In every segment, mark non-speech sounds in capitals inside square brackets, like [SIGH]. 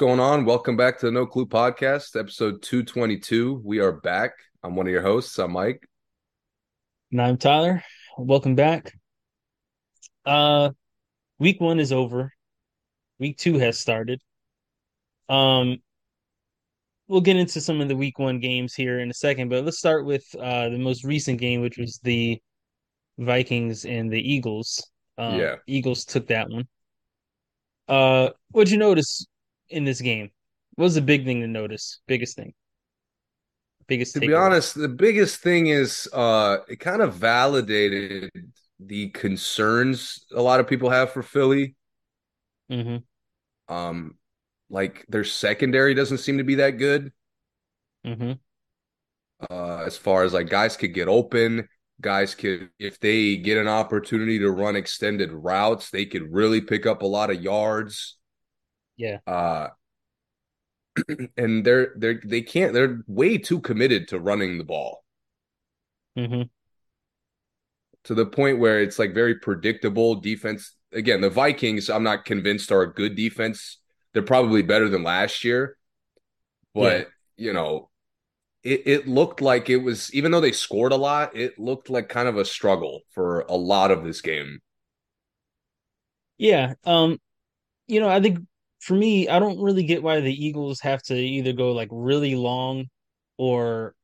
Going on? Welcome back to the No Clue Podcast, episode 222. We are back. I'm one of your hosts. I'm Mike. And I'm Tyler. Welcome back. Uh week one is over. Week two has started. Um we'll get into some of the week one games here in a second, but let's start with uh the most recent game, which was the Vikings and the Eagles. Um, Yeah. Eagles took that one. Uh what'd you notice in this game? What was the big thing to notice? Biggest thing. Biggest To be honest, the biggest thing is uh it kind of validated the concerns a lot of people have for Philly. Mm-hmm. Um like their secondary doesn't seem to be that good. Mm-hmm. Uh as far as like guys could get open, guys could if they get an opportunity to run extended routes, they could really pick up a lot of yards. Yeah. Uh [CLEARS THROAT] and they're they're they can't they're way too committed to running the ball Mm-hmm. to the point where it's like very predictable defense. Again, the Vikings, I'm not convinced are a good defense. They're probably better than last year, but you know, it, it looked like it was even though they scored a lot, it looked like kind of a struggle for a lot of this game. Yeah. Um, you know, I think for me, I don't really get why the Eagles have to either go like really long or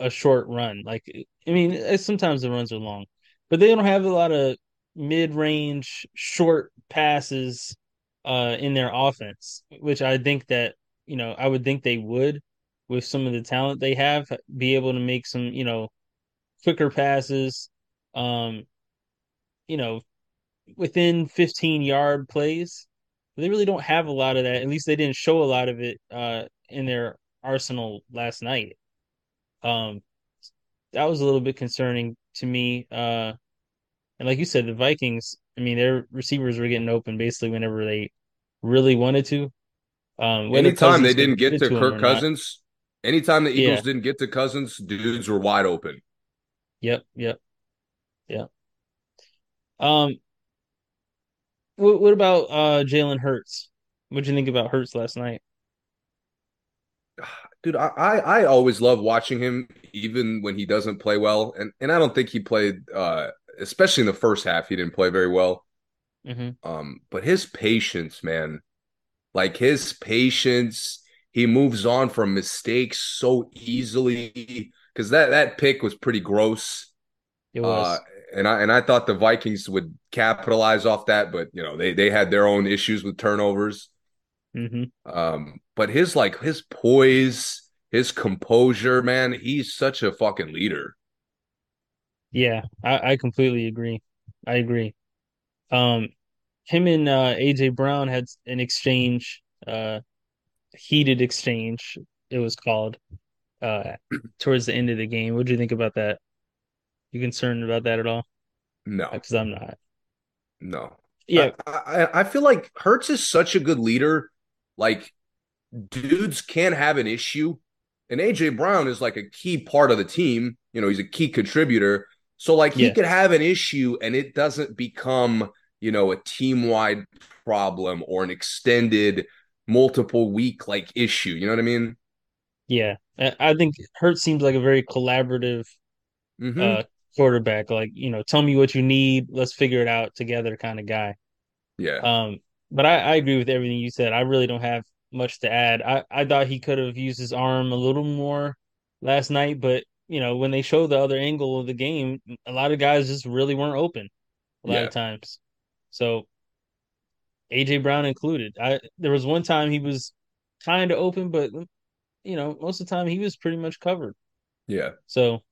a short run. Like, I mean, eh, sometimes the runs are long, but they don't have a lot of mid-range short passes uh in their offense, which I think that, you know, I would think they would with some of the talent they have be able to make some, you know, quicker passes, um, you know, within 15 yard plays. They really don't have a lot of that. At least they didn't show a lot of it uh in their arsenal last night. Um that was a little bit concerning to me. Uh and like you said, the Vikings, I mean, their receivers were getting open basically whenever they really wanted to. Um Anytime they didn't get to to Kirk not. Cousins, anytime the Yeah. Eagles didn't get to Cousins, dudes were wide open. Yep, yep, yep. Um what what about uh Jalen Hurts? What'd you think about Hurts last night? [SIGHS] Dude, I, I I always love watching him, even when he doesn't play well. And and I don't think he played uh especially in the first half, he didn't play very well. hmm Um, but his patience, man, like his patience, he moves on from mistakes so easily. Because that that pick was pretty gross. It Uh was. And I and I thought the Vikings would capitalize off that, but you know, they they had their own issues with turnovers. hmm Um, but his like his poise, his composure, man, he's such a fucking leader. Yeah, I, I completely agree. I agree. Um, him and uh, AJ Brown had an exchange, uh, heated exchange, it was called, uh, towards the end of the game. What do you think about that? You concerned about that at all? No, Because I'm not. no. Yeah, I I feel like Hurts is such a good leader. Like dudes can't have an issue, and AJ Brown is like a key part of the team. You know, he's a key contributor. So like he yeah, could have an issue, and it doesn't become you know a team wide problem or an extended multiple week like issue. You know what I mean? yeah. I, I think Hurts seems like a very collaborative hmm uh quarterback. Like, you know, tell me what you need, let's figure it out together kind of guy. Yeah. Um, but I, I agree with everything you said. I really don't have much to add. I, I thought he could have used his arm a little more last night, but you know, when they show the other angle of the game, a lot of guys just really weren't open a lot Yeah. of times. So AJ Brown included. I there was one time he was kind of open, but you know, most of the time he was pretty much covered. Yeah. So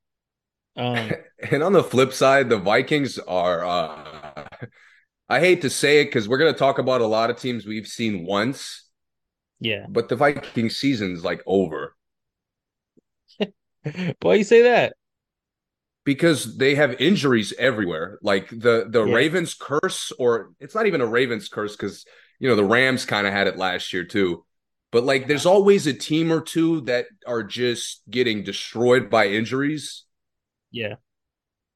um [LAUGHS] And on the flip side, the Vikings are uh I hate to say it because we're gonna talk about a lot of teams we've seen once, yeah. but the Viking season's like over [LAUGHS] Why you say that? because they have injuries everywhere. Like the the Yeah. Ravens curse, or it's not even a Ravens curse because you know the Rams kind of had it last year too. But like there's always a team or two that are just getting destroyed by injuries. Yeah.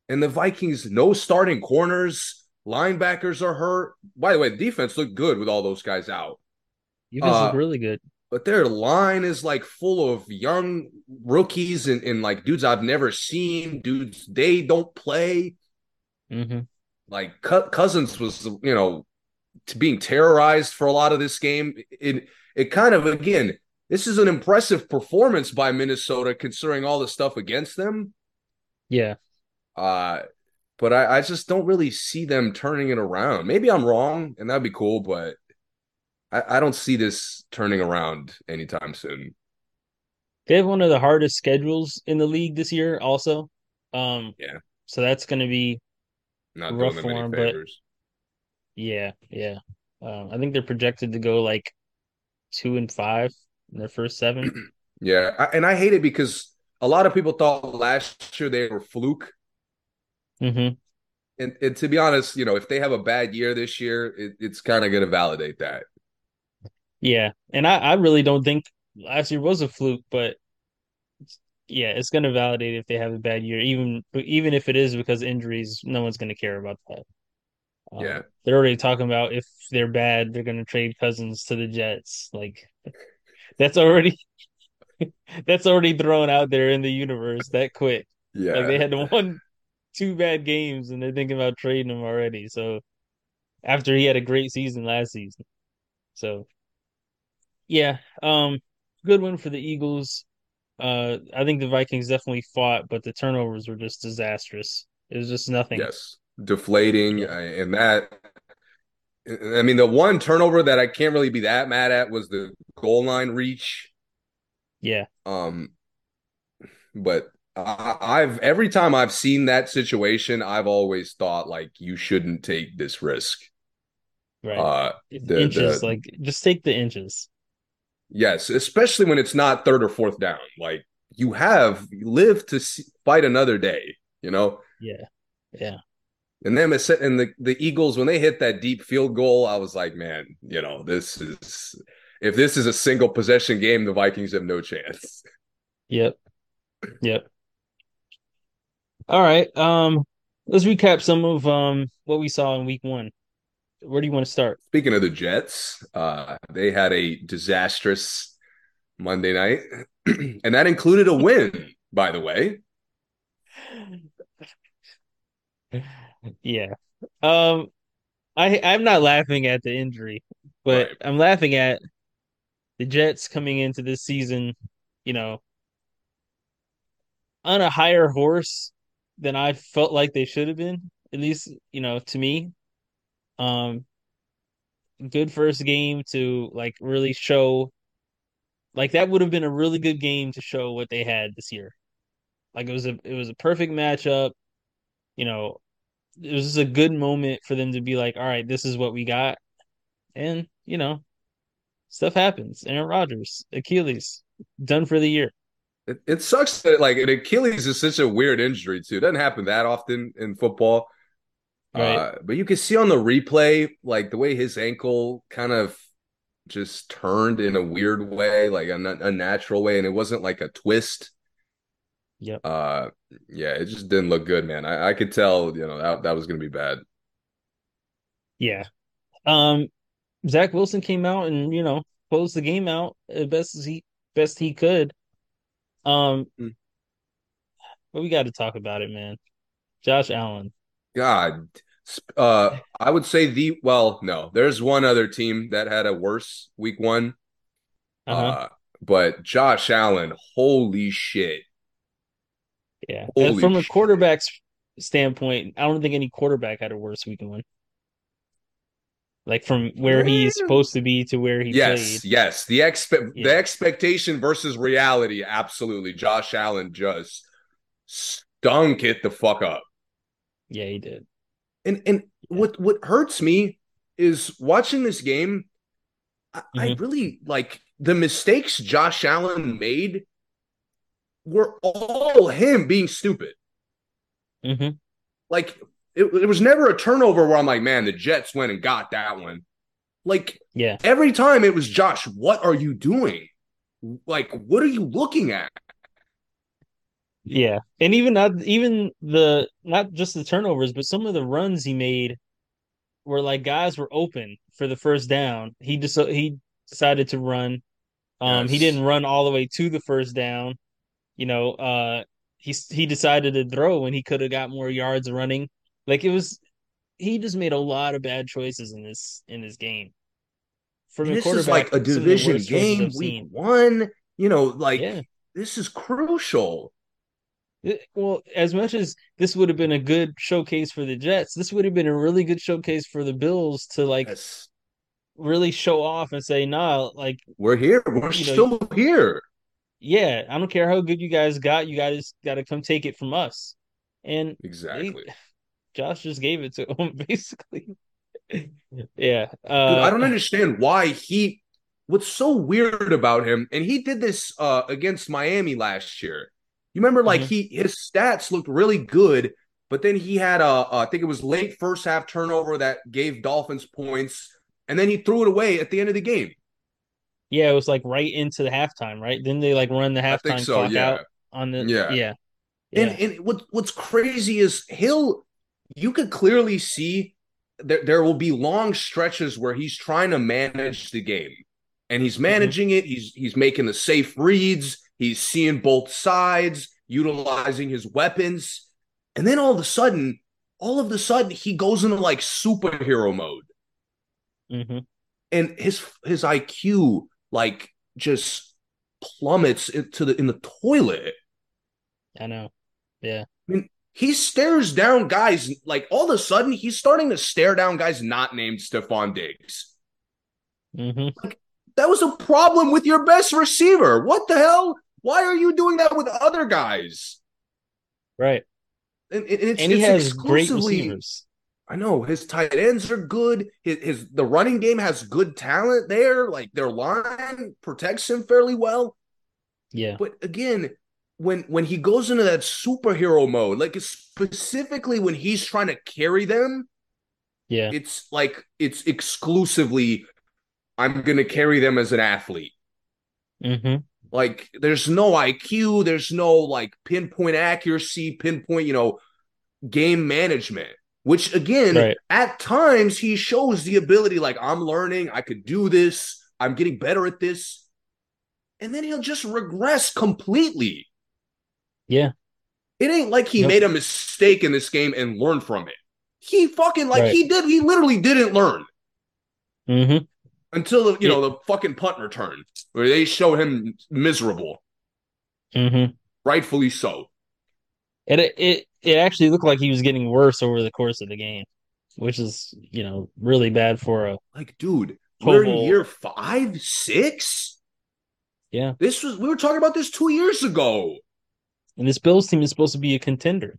And the Vikings, no starting corners, linebackers are hurt. By the way, the defense looked good with all those guys out. Defense Uh, look really good. but their line is like full of young rookies and, and like dudes I've never seen, dudes they don't play. hmm Like Cousins was, you know, being terrorized for a lot of this game. It it kind of again, this is an impressive performance by Minnesota considering all the stuff against them. Yeah. Uh, but I, I just don't really see them turning it around. Maybe I'm wrong, and that'd be cool, but I, I don't see this turning around anytime soon. They have one of the hardest schedules in the league this year, also. Um, Yeah. So that's going to be Not rough doing them for them, but yeah, yeah. Um, I think they're projected to go like two and five in their first seven. [CLEARS THROAT] Yeah, I, and I hate it because a lot of people thought last year they were fluke. hmm And, and to be honest, you know, if they have a bad year this year, it, it's kind of going to validate that. Yeah, and I, I really don't think last year was a fluke, but yeah, it's going to validate if they have a bad year, even even if it is because injuries. No one's going to care about that. Um, Yeah. they're already talking about if they're bad, they're going to trade Cousins to the Jets. Like that's already [LAUGHS] that's already thrown out there in the universe that quick. Yeah. Like they had [LAUGHS] one, two bad games, and they're thinking about trading him already. So after he had a great season last season, so yeah, um, good one for the Eagles. Uh, I think the Vikings definitely fought, but the turnovers were just disastrous. It was just nothing. Yes. Deflating. Yeah. uh, And that, I mean, the one turnover that I can't really be that mad at was the goal line reach. Yeah, Um, but I, I've every time I've seen that situation, I've always thought like you shouldn't take this risk. right. Uh, the inches, the like just take the inches. yes, especially when it's not third or fourth down. Like you have lived to see, fight another day, you know. Yeah, yeah, And them and the the Eagles when they hit that deep field goal, I was like, man, you know, this is if this is a single possession game, the Vikings have no chance. yep, yep. All right. Um, let's recap some of um what we saw in week one. Where do you want to start? Speaking of the Jets, uh, they had a disastrous Monday night, [CLEARS THROAT] and that included a win, by the way. Yeah. Um, I I'm not laughing at the injury, but Right. I'm laughing at the Jets coming into this season, you know, on a higher horse than I felt like they should have been. At least, you know, to me. Um, good first game to like really show like that would have been a really good game to show what they had this year. Like it was a it was a perfect matchup. You know, it was just a good moment for them to be like, all right, this is what we got. And, you know, stuff happens. Aaron Rodgers, Achilles, done for the year. It, it sucks that like an Achilles is such a weird injury too. It doesn't happen that often in football. Right. Uh, but you can see on the replay, like the way his ankle kind of just turned in a weird way, like a unnatural way, and it wasn't like a twist. Yep. Uh, yeah, it just didn't look good, man. I, I could tell, you know, that that was going to be bad. Yeah. Um, Zach Wilson came out and, you know, closed the game out as best as he best he could. Um, Mm. but we got to talk about it, man. Josh Allen. God, uh, I would say the well, no, there's one other team that had a worse week one. Uh-huh. Uh, but Josh Allen, holy shit. Yeah. Holy and from a shit. quarterback's standpoint, I don't think any quarterback had a worse week one. Like from where he's Yeah. supposed to be to where he Yes, played. yes. The expe- Yeah. the expectation versus reality, absolutely. Josh Allen just stunk it the fuck up. Yeah, he did. And and what what hurts me is watching this game. I, I Mhm. really like the mistakes Josh Allen made were all him being stupid. hmm Like it, it was never a turnover where I'm like, man, the Jets went and got that one. Like Yeah. every time it was Josh, what are you doing? Like, what are you looking at? Yeah. And even not even the not just the turnovers, but some of the runs he made were like guys were open for the first down. He just he decided to run. Um, yes. he didn't run all the way to the first down. You know, uh, he he decided to throw when he could have got more yards running. Like it was, he just made a lot of bad choices in this in this game. From this is like a division game, week one. You know, like yeah. this is crucial. It, well, as much as this would have been a good showcase for the Jets, this would have been a really good showcase for the Bills to like yes. really show off and say, "Nah, like we're here, we're still know, here." Yeah, I don't care how good you guys got, you guys got to come take it from us. And exactly, they, Josh just gave it to him [LAUGHS] basically. [LAUGHS] yeah, uh, Dude, I don't understand why he. What's so weird about him, and he did this uh, against Miami last year you remember, like mm-hmm. he his stats looked really good, but then he had a, a I think it was late first half turnover that gave Dolphins points, and then he threw it away at the end of the game. Yeah, it was like right into the halftime, right? Then they like run the halftime so, clock yeah. out on the yeah. yeah. Yeah. And and what what's crazy is he'll you could clearly see there there will be long stretches where he's trying to manage the game. And he's mm-hmm. managing mm-hmm. it. He's he's making the safe reads. He's seeing both sides, utilizing his weapons. And then all of a sudden, all of a sudden, he goes into like superhero mode. Mm-hmm. And his his IQ like just plummets into the in the toilet. I know. Yeah. He stares down guys like all of a sudden he's starting to stare down guys not named Stefon Diggs. Mm-hmm. Like, that was a problem with your best receiver. What the hell? Why are you doing that with other guys? Right. And, and, and he has great receivers. I know his tight ends are good. His, his the running game has good talent there. Like their line protects him fairly well. Yeah. But again, when when he goes into that superhero mode, like specifically when he's trying to carry them, yeah, it's like it's exclusively I'm gonna carry them as an athlete. Mm-hmm. Like there's no IQ, there's no like pinpoint accuracy, pinpoint, you know, game management. Which again, right. at times he shows the ability, like I'm learning, I could do this, I'm getting better at this. And then he'll just regress completely. Yeah. It ain't like he nope. made a mistake in this game and learned from it. He fucking like right. he did, he literally didn't learn. Mm-hmm until the, you yeah. know the fucking punt return where they show him miserable. Mm-hmm. Rightfully so. And it, it it actually looked like he was getting worse over the course of the game, which is you know really bad for a like dude. We're in year five, six. Yeah, this was we were talking about this two years ago. And this Bills team is supposed to be a contender.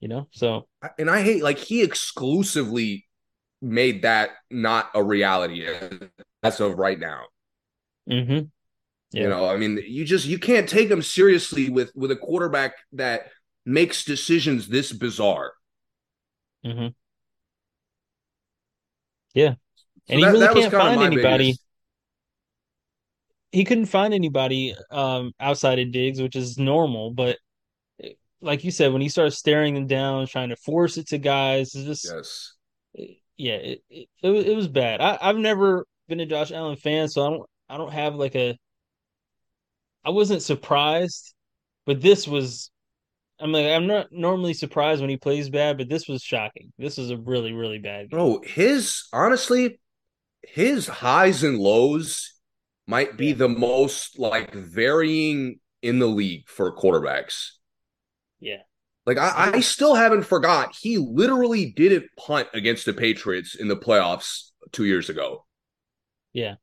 You know, so and I hate like he exclusively made that not a reality as of right now. Mm-hmm. Yeah. You know, I mean, you just you can't take him seriously with with a quarterback that makes decisions this bizarre. Mm-hmm. Yeah, and so he really can't find anybody. Biggest... He couldn't find anybody um, outside of Diggs, which is normal. But like you said, when he starts staring them down, trying to force it to guys, it's just yes yeah, it, it, it, was, it was bad. I, I've never been a Josh Allen fan, so I don't I don't have like a I wasn't surprised, but this was I'm like I'm not normally surprised when he plays bad, but this was shocking. This is a really really bad game. Bro, his honestly, his highs and lows might be the most like varying in the league for quarterbacks. Yeah. Like I, I still haven't forgot. He literally didn't punt against the Patriots in the playoffs two years ago. Yeah.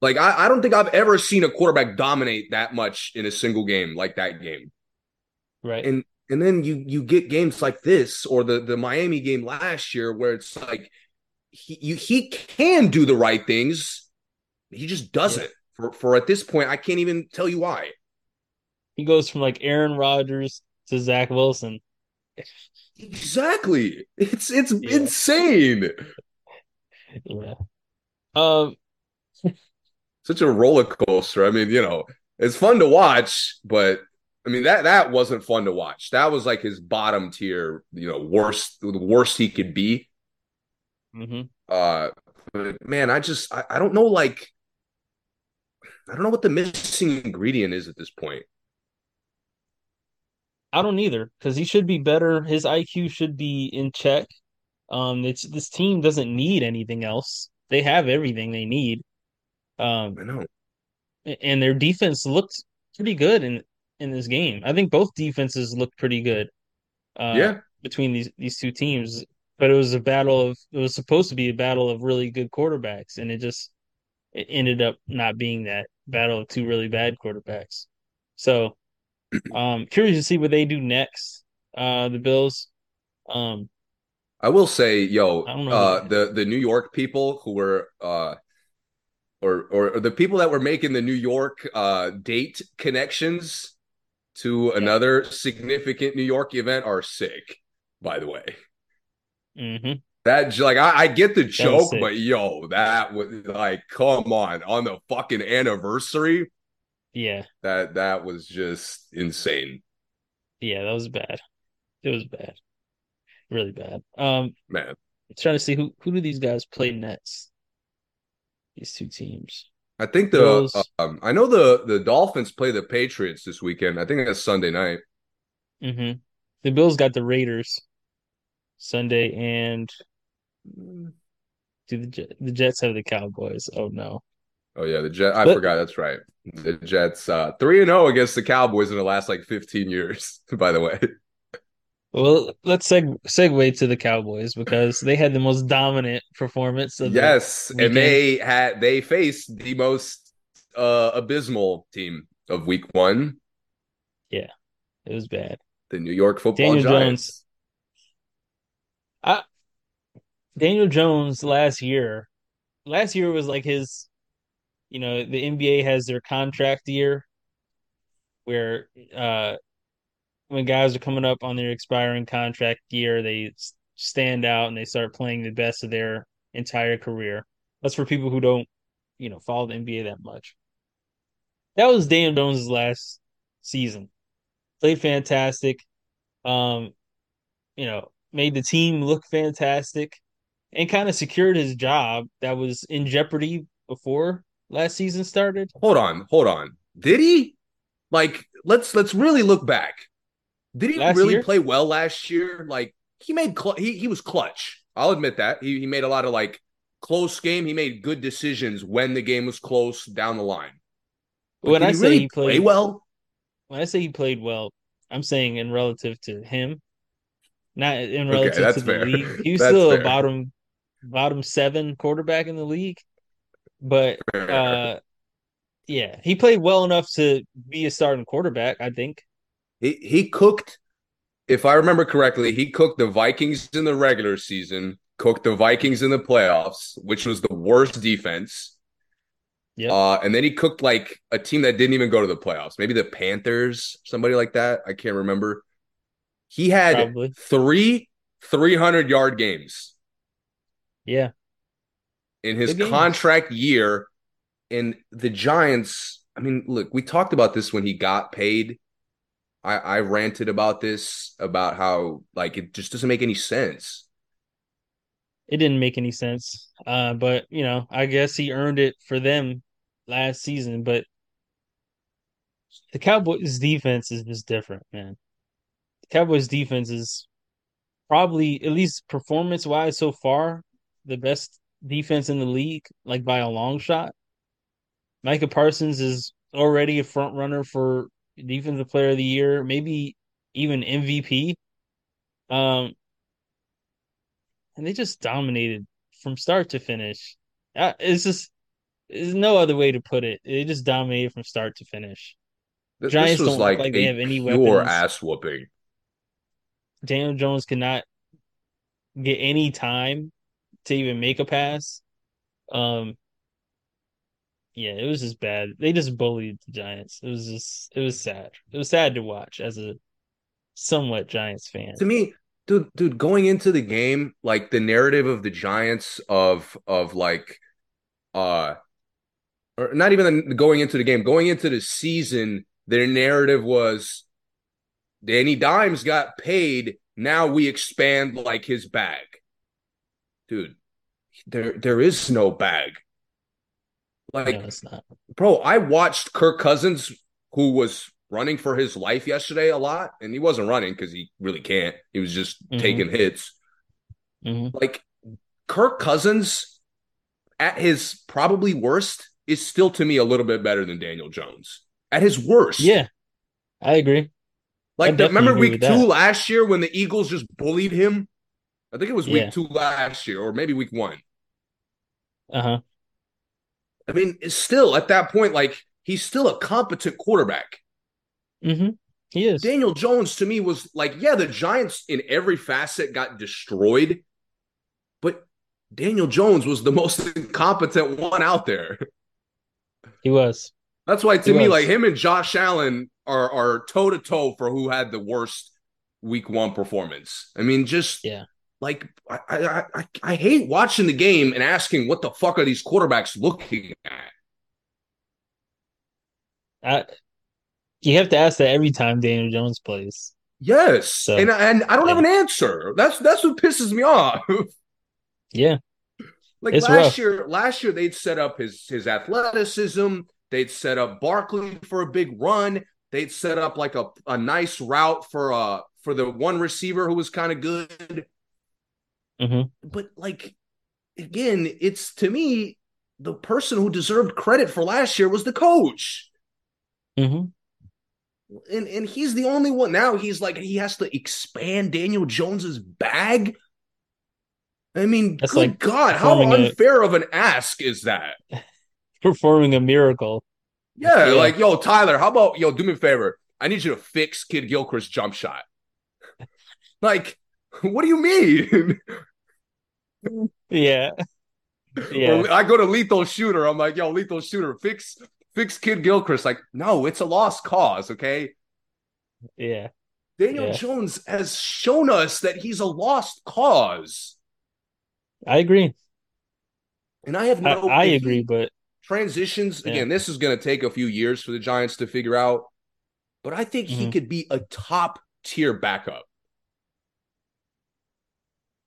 Like I, I don't think I've ever seen a quarterback dominate that much in a single game like that game. Right. And and then you you get games like this or the the Miami game last year where it's like he you, he can do the right things. He just doesn't. Yeah. For for at this point, I can't even tell you why. He goes from like Aaron Rodgers to Zach Wilson. Exactly. It's it's yeah. insane. Yeah. Um [LAUGHS] such a roller coaster. I mean, you know, it's fun to watch, but I mean that that wasn't fun to watch. That was like his bottom tier, you know, worst the worst he could be. Mm-hmm. Uh but man, I just I, I don't know like I don't know what the missing ingredient is at this point. I don't either because he should be better. His IQ should be in check. Um, it's this team doesn't need anything else. They have everything they need. Um, I know, and their defense looked pretty good in in this game. I think both defenses looked pretty good. Uh, yeah, between these these two teams, but it was a battle of it was supposed to be a battle of really good quarterbacks, and it just it ended up not being that battle of two really bad quarterbacks. So, [CLEARS THROAT] um, curious to see what they do next. Uh, the Bills. Um, I will say, yo, uh, the the New York people who were uh, or, or, or the people that were making the New York uh date connections to yeah. another significant New York event are sick. By the way, mm-hmm. That like I, I get the joke, but yo, that was like, come on, on the fucking anniversary. Yeah, that that was just insane. Yeah, that was bad. It was bad really bad. Um, man, I'm trying to see who who do these guys play next? These two teams. I think the um, I know the the Dolphins play the Patriots this weekend. I think that's Sunday night. Mm-hmm. The Bills got the Raiders Sunday, and do the the Jets have the Cowboys? Oh no. Oh yeah, the Jet. I but, forgot. That's right. The Jets uh, three and zero oh against the Cowboys in the last like fifteen years. [LAUGHS] By the way. Well, let's seg- segue to the Cowboys because they had the most dominant performance. yes, the and they had they faced the most uh, abysmal team of Week One. Yeah, it was bad. The New York Football Daniel Giants. Jones. I, Daniel Jones last year, last year was like his. You know, the NBA has their contract year, where uh when guys are coming up on their expiring contract year, they stand out and they start playing the best of their entire career. That's for people who don't, you know, follow the NBA that much. That was Daniel Jones' last season. Played fantastic. Um, you know, made the team look fantastic and kind of secured his job that was in jeopardy before last season started. Hold on, hold on. Did he? Like, let's let's really look back. Did he last really year? play well last year? Like he made cl- he he was clutch. I'll admit that he he made a lot of like close game. He made good decisions when the game was close down the line. But when I say really he played play well, when I say he played well, I'm saying in relative to him, not in relative okay, to the fair. league. He was [LAUGHS] still fair. a bottom bottom seven quarterback in the league, but uh, yeah, he played well enough to be a starting quarterback. I think. He he cooked, if I remember correctly, he cooked the Vikings in the regular season, cooked the Vikings in the playoffs, which was the worst defense. Yeah. Uh, and then he cooked like a team that didn't even go to the playoffs. Maybe the Panthers, somebody like that. I can't remember. He had Probably. three 300 yard games. Yeah. In his contract year. And the Giants, I mean, look, we talked about this when he got paid. I, I ranted about this about how like it just doesn't make any sense. It didn't make any sense. Uh, but you know, I guess he earned it for them last season. But the Cowboys defense is just different, man. The Cowboys defense is probably at least performance wise so far the best defense in the league, like by a long shot. Micah Parsons is already a front runner for defensive player of the year, maybe even MVP. Um, and they just dominated from start to finish. Uh, it's just there's no other way to put it. They just dominated from start to finish. This, Giants this don't like, like they have any pure weapons. ass whooping. Daniel Jones cannot get any time to even make a pass. Um, yeah, it was just bad. They just bullied the Giants. It was just it was sad. It was sad to watch as a somewhat Giants fan. To me, dude, dude, going into the game, like the narrative of the Giants of of like uh or not even going into the game, going into the season, their narrative was Danny Dimes got paid. Now we expand like his bag. Dude, there there is no bag Like, no, it's not. bro, I watched Kirk Cousins, who was running for his life yesterday a lot, and he wasn't running because he really can't. He was just Mhm. taking hits. Mhm. Like Kirk Cousins at his probably worst is still to me a little bit better than Daniel Jones. At his worst. Yeah, I agree. Like I the, remember week two that. last year when the Eagles just bullied him? I think it was week Yeah. two last year, or maybe week one. Uh huh. I mean, still at that point, like he's still a competent quarterback. Mm-hmm. He is. Daniel Jones to me was like, yeah, the Giants in every facet got destroyed, but Daniel Jones was the most [LAUGHS] incompetent one out there. He was. That's why to He me, was. like him and Josh Allen are are toe to toe for who had the worst week one performance. I mean, just Yeah. Like I, I I I hate watching the game and asking what the fuck are these quarterbacks looking at. I, you have to ask that every time Daniel Jones plays. Yes, So, and and I don't have an answer. That's that's what pisses me off. Yeah. like It's last rough. year, last year they'd set up his his athleticism. They'd set up Barkley for a big run. They'd set up like a, a nice route for uh for the one receiver who was kind of good. Hmm But like again, it's to me the person who deserved credit for last year was the coach. hmm And and he's the only one now. He's like he has to expand Daniel Jones's bag. I mean, That's good like God, how performing a- unfair of an ask is that? [LAUGHS] Performing a miracle. Yeah, Yeah. like yo, Tyler, how about yo, do me a favor? I need you to fix Kidd-Gilchrist's jump shot. [LAUGHS] like, what do you mean? Yeah. [LAUGHS] Yeah. Or I go to lethal shooter. I'm like, yo, lethal shooter, fix fix Kidd-Gilchrist. Like, no, it's a lost cause. Okay, Yeah. Daniel Yeah. Jones has shown us that he's a lost cause, I agree. and I have no. I he agree, but Transitions Yeah. again. This is going to take a few years for the Giants to figure out, but I think he Mhm. could be a top tier backup.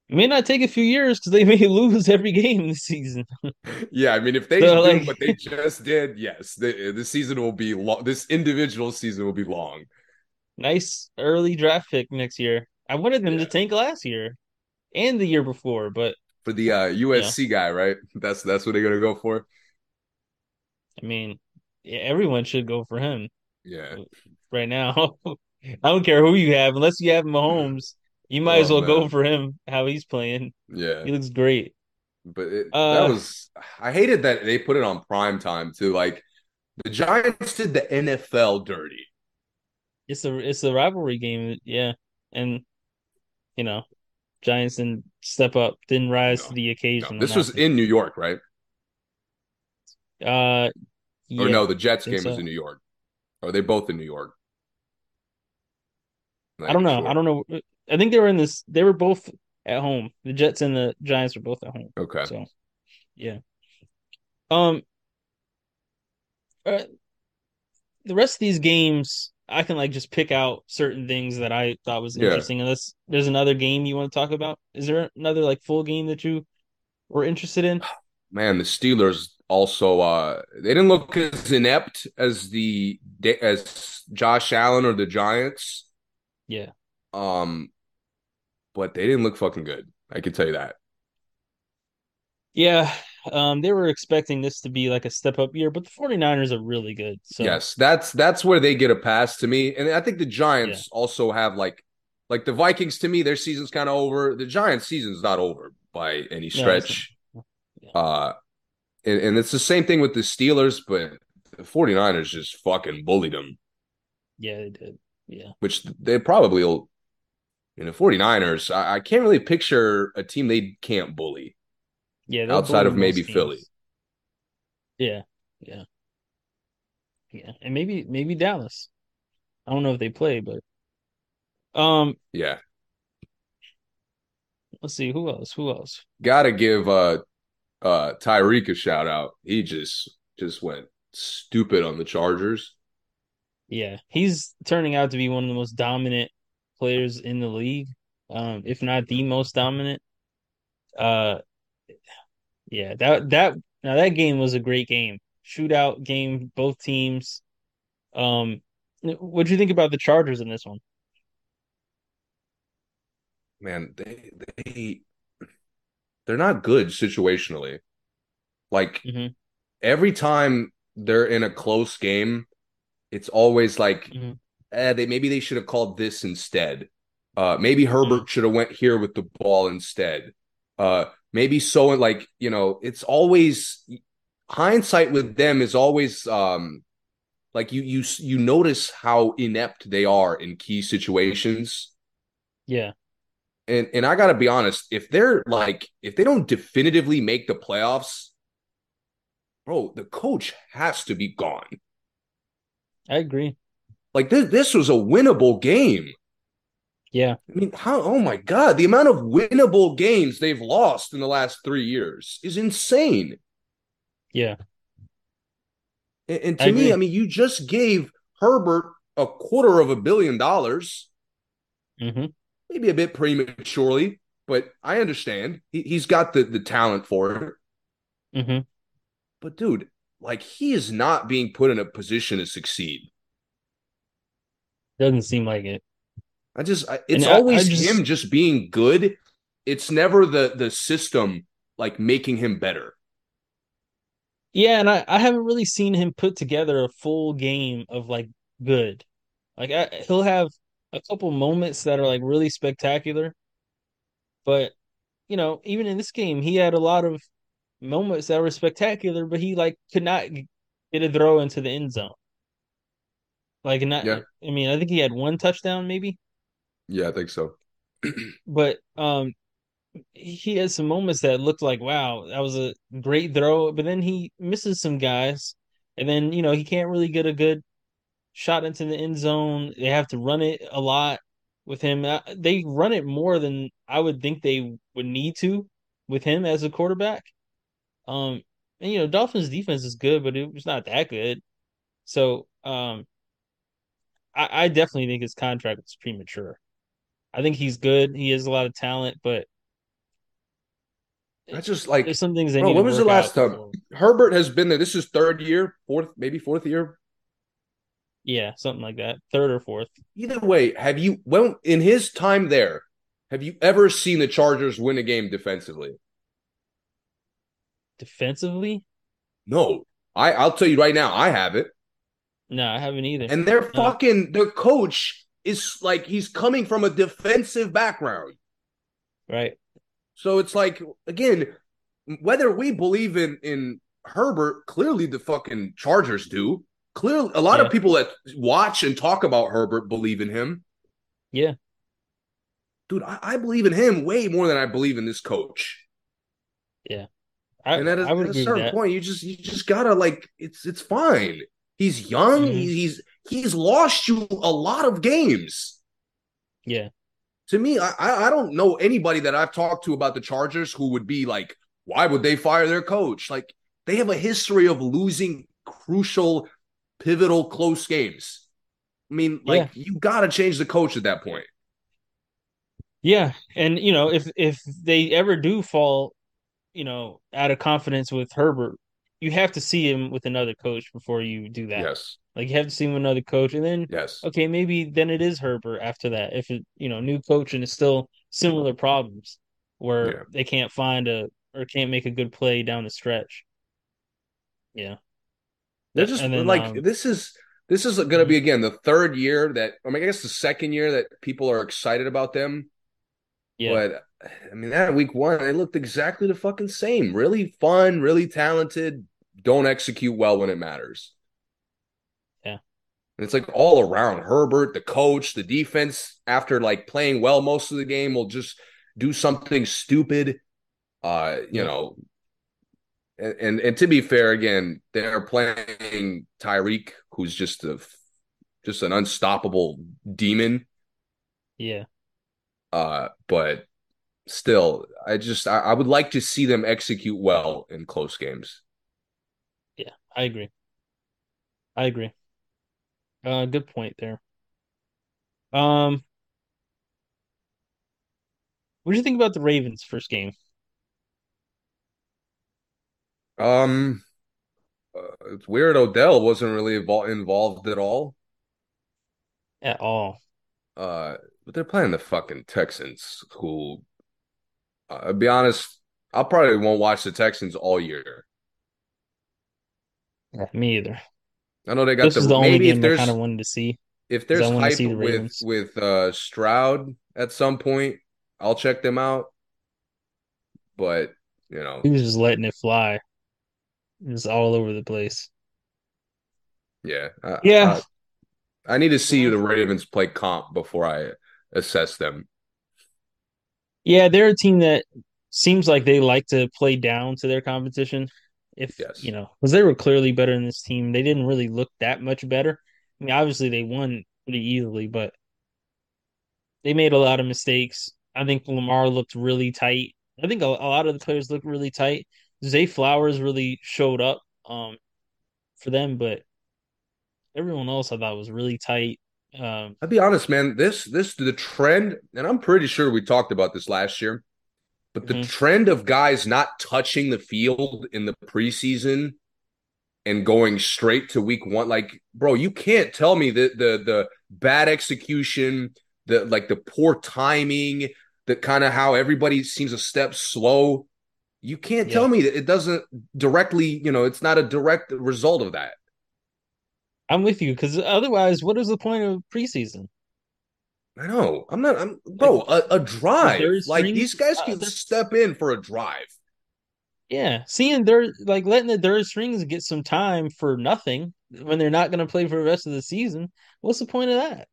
It may not take a few years because they may [LAUGHS] lose every game this season. Yeah, I mean, if they So, do like- what they just did, yes, the the season will be long. This individual season will be long. Nice early draft pick next year. I wanted them Yeah. to tank last year and the year before, but For the uh, USC guy, right? That's that's what they're gonna go for. I mean, yeah, everyone should go for him Yeah, right now. [LAUGHS] I don't care who you have, unless you have Mahomes, you might as well go for him. How he's playing, yeah. he looks great. But it, Uh, that was I hated that they put it on prime time too. Like the Giants did the NFL dirty. It's a it's a rivalry game, yeah, and you know, Giants didn't step up, didn't rise No, to the occasion. No, this was in New York, right? uh, Or no, the Jets game was in New York. Or are they both in New York? I don't know. I don't know. I think they were in this. They were both at home. The Jets and the Giants were both at home. Okay. So, yeah. Um. uh, the rest of these games, I can like just pick out certain things that I thought was Yeah. interesting. Unless there's another game you want to talk about. Is there another like full game that you were interested in? [SIGHS] Man, the Steelers also uh they didn't look as inept as the as Josh Allen or the Giants. Yeah. Um but they didn't look fucking good. I can tell you that. Yeah. Um, they were expecting this to be like a step up year, but the 49ers are really good. So Yes, that's that's where they get a pass to me. And I think the Giants also have like like the Vikings to me, their season's kind of over. The Giants' season's not over by any stretch. not. Yeah. Uh and, and it's the same thing with the Steelers, but the 49ers just fucking bullied them, yeah, they did. Yeah. which they probably will. You know, 49ers, I, I can't really picture a team they can't bully. Yeah, Outside bully of maybe Philly. Yeah, yeah, yeah, and maybe maybe Dallas. I don't know if they play, but um, Yeah. let's see who else. Who else? Gotta give uh uh Tyreek a shout out. He just just went stupid on the Chargers. Yeah, he's turning out to be one of the most dominant players in the league, um, if not the most dominant. Uh, yeah that that now that game was a great game. shootout game, both teams. Um, what do you think about the Chargers in this one? Man, they they they're not good situationally. Like hmm every time they're in a close game, it's always like, hmm eh, they maybe they should have called this instead. Uh, maybe Herbert should have went here with the ball instead. Uh, maybe so like you know, it's always hindsight with them is always um like you you you notice how inept they are in key situations. Yeah, And and I gotta be honest, if they're like if they don't definitively make the playoffs, bro, the coach has to be gone. I agree. Like this this was a winnable game. Yeah, I mean, how oh my god, the amount of winnable games they've lost in the last three years is insane. yeah, And, and I to me, I mean, you just gave Herbert a quarter of a billion dollars, hmm maybe a bit prematurely, but I understand. He, he's got the, the talent for it. hmm But dude, like he is not being put in a position to succeed. Doesn't seem like it. I just I, And it's I, I always just him just being good. It's never the the system like making him better. yeah, and I, I haven't really seen him put together a full game of like good. Like I, he'll have a couple moments that are like really spectacular, but you know, even in this game, he had a lot of moments that were spectacular, but he like could not get a throw into the end zone. Like not, Yeah, I mean, I think he had one touchdown maybe, yeah, I think so. [CLEARS THROAT] but um, he had some moments that looked like wow, that was a great throw, but then he misses some guys, and then you know he can't really get a good shot into the end zone. They have to run it a lot with him. Uh, They run it more than I would think they would need to with him as a quarterback. Um, and you know, Dolphins defense is good, but it was not that good. So, um, I, I definitely think his contract was premature. I think he's good. He has a lot of talent, but I just there's like, some things they bro, when was the out last time. Herbert has been there? This is third year, fourth, maybe fourth year. Yeah, something like that. Third or fourth. Either way, have you well in his time there, have you ever seen the Chargers win a game defensively? Defensively, No. I, I'll tell you right now, I have it. No, I haven't either. And they're No, fucking their coach is like he's coming from a defensive background. right? So it's like again, whether we believe in in Herbert, clearly the fucking Chargers do. Clearly, a lot Yeah, of people that watch and talk about Herbert believe in him. yeah, Dude, I, I believe in him way more than I believe in this coach. yeah. I And at a, I would at a certain point, you just you just gotta like it's it's fine. He's young. hmm He's he's lost you a lot of games. Yeah, To me, I I don't know anybody that I've talked to about the Chargers who would be like, why would they fire their coach? Like they have a history of losing crucial, pivotal, close games. I mean, yeah, like you gotta change the coach at that point. yeah. And you know, if if they ever do fall you know, out of confidence with Herbert, you have to see him with another coach before you do that. Yes. Like you have to see him with another coach, and then Yes. okay, maybe then it is Herbert after that. If it you know new coach and it's still similar problems where Yeah. they can't find a or can't make a good play down the stretch. Yeah, They're just then like um this is this is going to be again the third year that I mean I guess the second year that people are excited about them, yeah but I mean that week one they looked exactly the fucking same. Really fun, really talented, don't execute well when it matters. yeah And it's like all around Herbert, the coach, the defense after like playing well most of the game will just do something stupid. Uh, you know, and, and and to be fair, again, they're playing Tyreek, who's just a just an unstoppable demon. yeah Uh, but still, I just I, I would like to see them execute well in close games. yeah I agree I agree. Uh, good point there. Um, what do you think about the Ravens first game? Um, Uh, it's weird. Odell wasn't really evol- involved at all. at all. Uh, but they're playing the fucking Texans, who, I'll be honest, I probably won't watch the Texans all year. Yeah, me either. I know they got This the is the only maybe if game I kind there's of wanted to see if there's I want to hype the with with uh Stroud at some point, I'll check them out. But you know, He was just letting it fly. It was all over the place. yeah, I, Yeah. I, I need to see the Ravens play comp before I assess them. Yeah, they're a team that seems like they like to play down to their competition. If, Yes. you know, because they were clearly better in this team. They didn't really look that much better. I mean, obviously they won pretty easily, but they made a lot of mistakes. I think Lamar looked really tight. I think a, a lot of the players looked really tight. Zay Flowers really showed up um for them, but everyone else I thought was really tight. Um, I'll be honest, man. This this the trend, and I'm pretty sure we talked about this last year, but the mhm. trend of guys not touching the field in the preseason and going straight to week one, like, bro, you can't tell me that the the bad execution, the like the poor timing, the kind of how everybody seems a step slow. You can't tell me that it doesn't directly, you know, it's not a direct result of that. I'm with you because otherwise, what is the point of preseason? I know. I'm not. I'm Like bro. A, a drive. Like these guys uh, can that's step in for a drive. yeah. Seeing their like letting the third strings get some time for nothing when they're not going to play for the rest of the season. What's the point of that?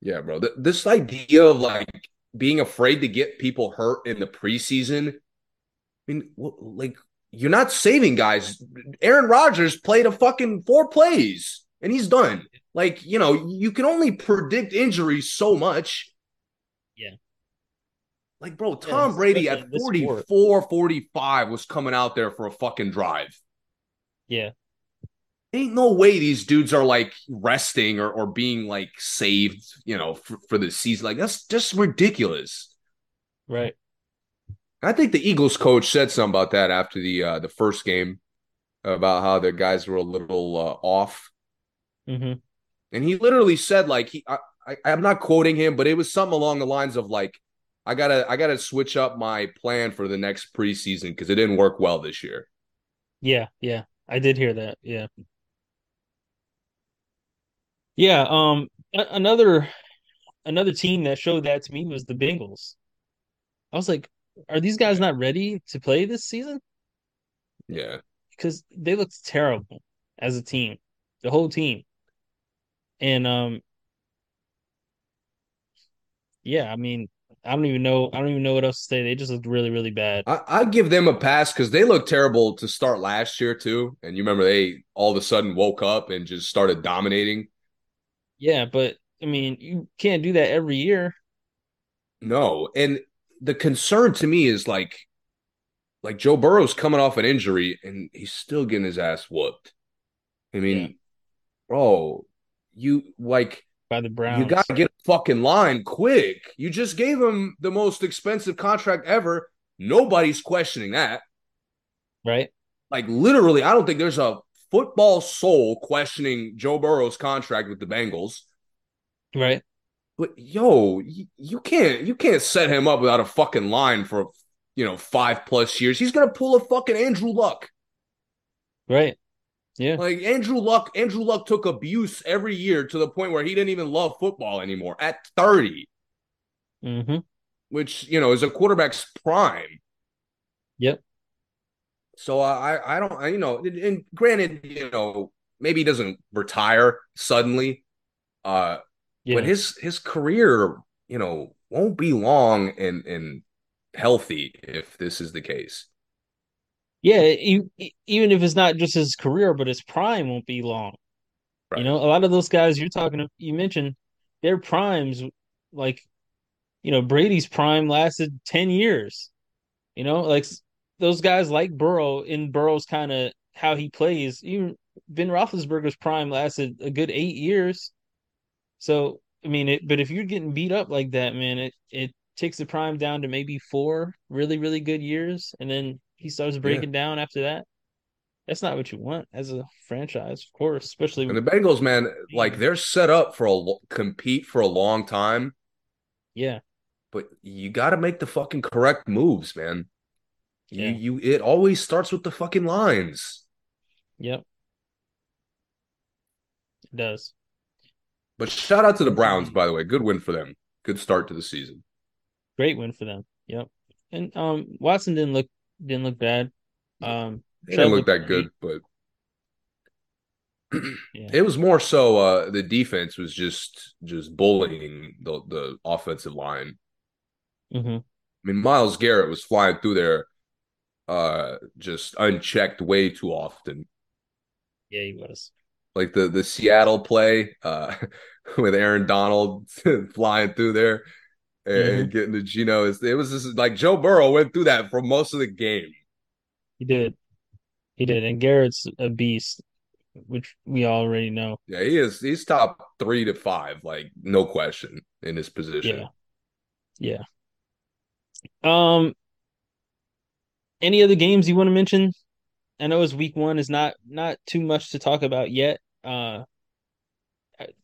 Yeah, bro. Th- this idea of like being afraid to get people hurt in the preseason. I mean, like you're not saving guys. Aaron Rodgers played a fucking four plays and he's done. Like you know, you can only predict injuries so much. Yeah, Like, bro, yeah, Tom Brady at this sport. 44, 45 was coming out there for a fucking drive. Yeah, ain't no way these dudes are like resting or, or being like saved, you know, for, for the season. Like that's just ridiculous. right. I think the Eagles coach said something about that after the uh, the first game about how the guys were a little uh, off, hmm and he literally said like he I, I I'm not quoting him, but it was something along the lines of like I gotta I gotta switch up my plan for the next preseason because it didn't work well this year. Yeah, yeah. I did hear that. Yeah, yeah. Um, another another team that showed that to me was the Bengals. I was like, are these guys not ready to play this season? Yeah, Because they looked terrible as a team, the whole team. And um, yeah, I mean, I don't even know. I don't even know what else to say. They just looked really, really bad. I, I give them a pass because they looked terrible to start last year too. And you remember they all of a sudden woke up and just started dominating. Yeah, but I mean, you can't do that every year. No, and the concern to me is like like Joe Burrow's coming off an injury and he's still getting his ass whooped. I Yeah, mean, bro, you like by the Browns. you gotta get a fucking line quick. You just gave him the most expensive contract ever. Nobody's questioning that. right? Like literally, I don't think there's a football soul questioning Joe Burrow's contract with the Bengals. Right, But yo, you, you can't you can't set him up without a fucking line for you know five plus years. He's gonna pull a fucking Andrew Luck. right. Yeah, Like Andrew Luck, Andrew Luck took abuse every year to the point where he didn't even love football anymore at 30, mm-hmm. which you know is a quarterback's prime. Yep, So I I don't I, you know and, and granted you know maybe he doesn't retire suddenly, uh, but his his career you know won't be long and and healthy if this is the case. Yeah, even if it's not just his career, but his prime won't be long. You know, a lot of those guys you're talking, you mentioned their primes, like, you know, Brady's prime lasted 10 years. You know, like those guys like Burrow in Burrow's kind of how he plays. Even Ben Roethlisberger's prime lasted a good eight years. So, I mean, it, but if you're getting beat up like that, man, it, it takes the prime down to maybe four really, really good years. And then he starts Yeah. breaking down after that. That's not what you want as a franchise, of course, especially And the Bengals, man, like they're set up for a compete for a long time. Yeah. But you got to make the fucking correct moves, man. Yeah. You, you, it always starts with the fucking lines. Yep. It does. But shout out to the Browns, by the way. Good win for them. Good start to the season. Great win for them. Yep. And um Watson didn't look didn't look bad. Um it didn't look that good, but [CLEARS THROAT] yeah. it was more so uh the defense was just just bullying the the offensive line. Mm-hmm. I mean, Myles Garrett was flying through there uh just unchecked way too often. Yeah, he was. Like the the Seattle play uh [LAUGHS] with Aaron Donald [LAUGHS] flying through there and mm-hmm. getting to Geno. It was just like Joe Burrow went through that for most of the game. He did. He did. And Garrett's a beast, which we already know. Yeah, he is. He's top three to five, like no question in his position. Yeah. Yeah. Um. Any other games you want to mention? I know it's week one is not not too much to talk about yet. Uh,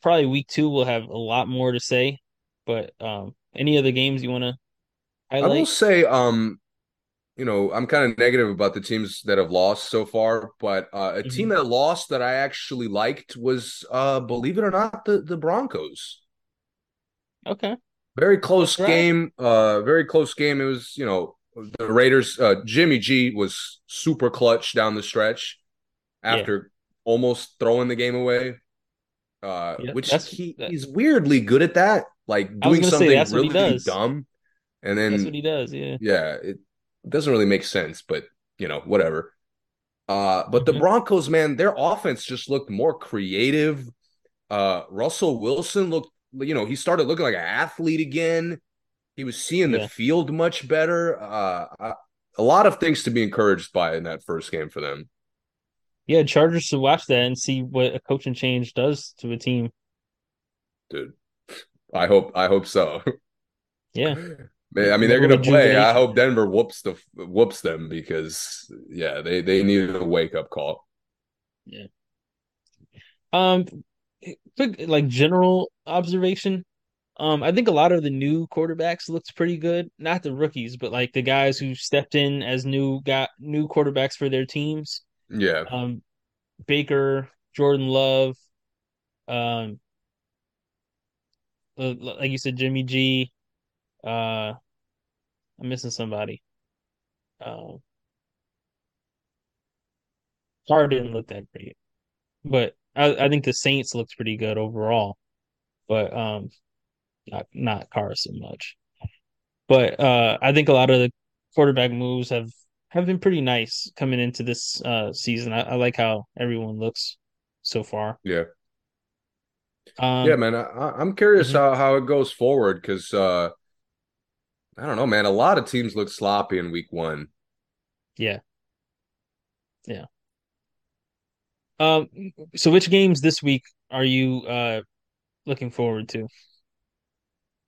probably week two we'll have a lot more to say. But um, any other games you want to highlight? I will say, um, you know, I'm kind of negative about the teams that have lost so far, but uh, a mm-hmm. team that lost that I actually liked was, uh, believe it or not, the the Broncos. Okay. Very close right. game. Uh, very close game. It was, you know, the Raiders. Uh, Jimmy G was super clutch down the stretch after yeah. almost throwing the game away. Uh, yeah, which he, that, he's weirdly good at that, like doing something say, really dumb, and then that's what he does. Yeah, yeah. It, doesn't really make sense, but you know, whatever. Uh, but the mm-hmm. Broncos, man, their offense just looked more creative. Uh, Russell Wilson looked, you know, he started looking like an athlete again. He was seeing yeah. the field much better. Uh, a lot of things to be encouraged by in that first game for them. Yeah, Chargers to watch that and see what a coaching change does to a team. Dude, I hope I hope so. Yeah. [LAUGHS] I mean, they're going to play. I hope Denver whoops the whoops them because yeah, they they needed a wake up call. Yeah. Um, quick like general observation. Um, I think a lot of the new quarterbacks looks pretty good. Not the rookies, but like the guys who stepped in as new got new quarterbacks for their teams. Yeah. Um, Baker, Jordan Love, um, like you said, Jimmy G. Uh, I'm missing somebody. Um, Carr didn't look that great, but I, I think the Saints looked pretty good overall. But um, not not Carr so much. But uh, I think a lot of the quarterback moves have have been pretty nice coming into this uh season. I, I like how everyone looks so far. Yeah. Um, yeah, man. I, am curious mm-hmm. how, how it goes forward because uh, I don't know, man. A lot of teams look sloppy in week one. Yeah. Yeah. Um. So, which games this week are you uh looking forward to?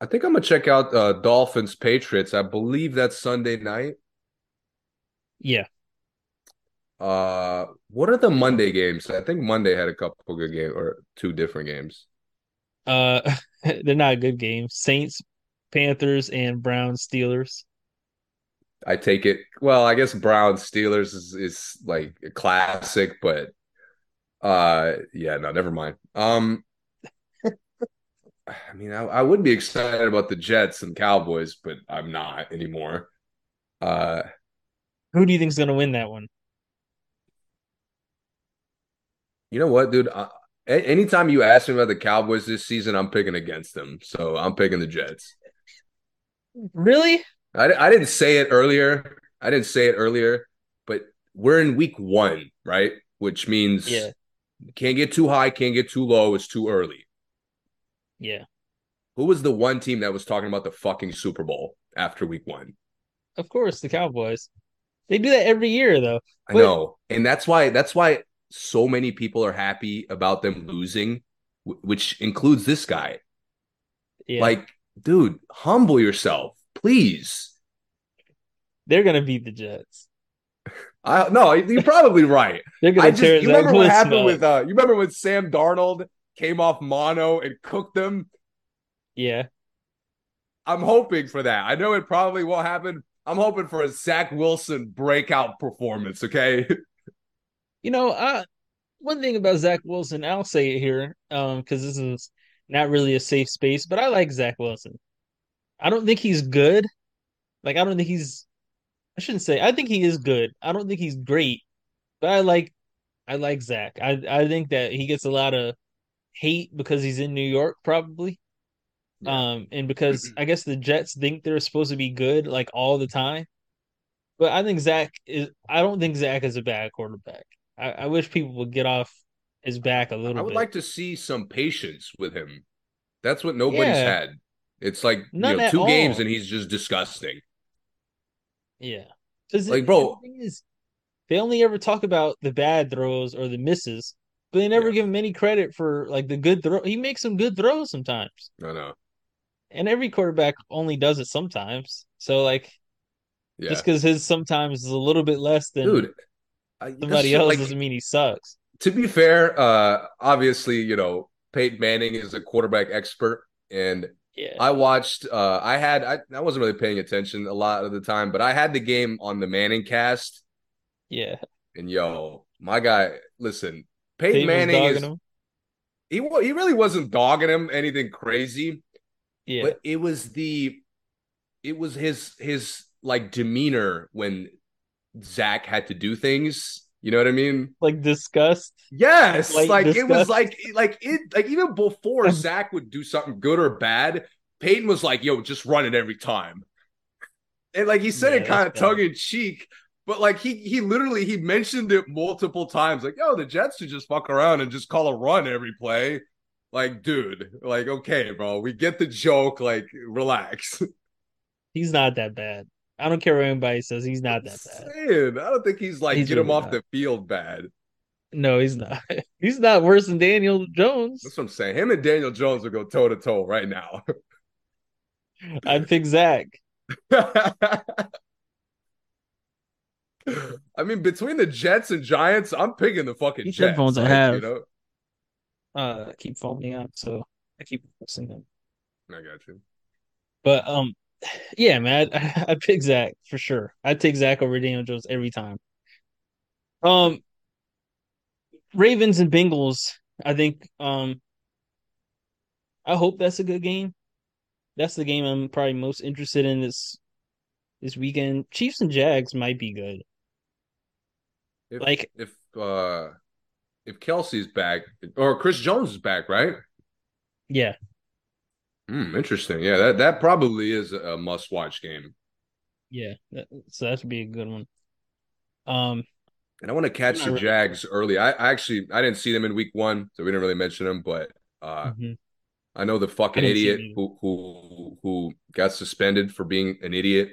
I think I'm gonna check out uh, Dolphins Patriots. I believe that's Sunday night. Yeah. Uh, what are the Monday games? I think Monday had a couple good games or two different games. Uh, [LAUGHS] they're not a good games. Saints Panthers and Browns Steelers. I take it. Well, I guess Browns Steelers is, is like a classic, but uh, yeah, no, never mind. Um, [LAUGHS] I mean, I, I would be excited about the Jets and Cowboys, but I'm not anymore. Uh, who do you think is going to win that one? You know what, dude? Uh, anytime you ask me about the Cowboys this season, I'm picking against them. So I'm picking the Jets. Really? I, I didn't say it earlier. I didn't say it earlier, but we're in week one, right? Which means yeah. can't get too high, can't get too low. It's too early. Yeah. Who was the one team that was talking about the fucking Super Bowl after week one? Of course, the Cowboys. They do that every year, though. But... I know, and that's why that's why so many people are happy about them losing, which includes this guy. Yeah. Like dude, humble yourself, please. They're gonna beat the Jets. I no, you're probably right. [LAUGHS] They're gonna I just tear you remember [LAUGHS] what happened up. with uh you remember when Sam Darnold came off mono and cooked them? Yeah, I'm hoping for that. I know it probably won't happen. I'm hoping for a Zach Wilson breakout performance, okay? [LAUGHS] you know, uh, one thing about Zach Wilson, I'll say it here, um, because this is not really a safe space, but I like Zach Wilson. I don't think he's good. Like, I don't think he's. I shouldn't say. I think he is good. I don't think he's great, but I like. I like Zach. I I think that he gets a lot of hate because he's in New York, probably. Yeah. Um, and because I guess the Jets think they're supposed to be good like all the time. But I think Zach is. I don't think Zach is a bad quarterback. I, I wish people would get off his back a little bit. I would bit. like to see some patience with him. That's what nobody's Yeah. had. It's like None you know, two games and he's just disgusting. Yeah, Like, bro- the is, they only ever talk about the bad throws or the misses, but they never Yeah. give him any credit for like the good throw. He makes some good throws sometimes, I know. and every quarterback only does it sometimes. So like, Yeah. just because his sometimes is a little bit less than Dude, somebody else like, doesn't mean he sucks. to be fair, uh, obviously, you know, Peyton Manning is a quarterback expert, and Yeah, I watched. Uh, I had. I, I wasn't really paying attention a lot of the time, but I had the game on the Manning cast, yeah. and yo, my guy, listen, Peyton Peyton Manning is him. he. He really wasn't dogging him anything crazy, Yeah, but it was the, it was his his like demeanor when Zach had to do things. You know what I mean? like disgust. Yes, Like, like it was like like it like even before Zach would do something good or bad, Peyton was like, "Yo, just run it every time," and like he said Yeah, it kind of tongue in cheek, but like he he literally he mentioned it multiple times, like, "Yo, the Jets should just fuck around and just call a run every play." Like, dude, like, okay, bro, we get the joke. Like, relax. [LAUGHS] He's not that bad. I don't care what anybody says. He's not that bad. Saying, I don't think he's like He's get him off not. the field bad. No, he's not. [LAUGHS] He's not worse than Daniel Jones. That's what I'm saying. Him and Daniel Jones will go toe to toe right now. [LAUGHS] I'd pick Zach. [LAUGHS] I mean, between the Jets and Giants, I'm picking the fucking These Jets. headphones I have. You know, Uh, keep foaming up, so I keep pressing them. I got you. But um, yeah, man, I, [LAUGHS] I'd pick Zach for sure. I'd take Zach over Daniel Jones every time. Um, Ravens and Bengals. I think. Um, I hope that's a good game. That's the game I'm probably most interested in this this weekend. Chiefs and Jags might be good. If, Like- if uh if Kelce's back or Chris Jones is back, right? Yeah, Hmm, interesting. Yeah, that that probably is a must watch game. yeah. That, so that should be a good one. Um, And I want to catch the really. Jags early. I, I actually I didn't see them in week one, so we didn't really mention them, but uh mhm. I know the fucking I didn't see idiot who who who got suspended for being an idiot.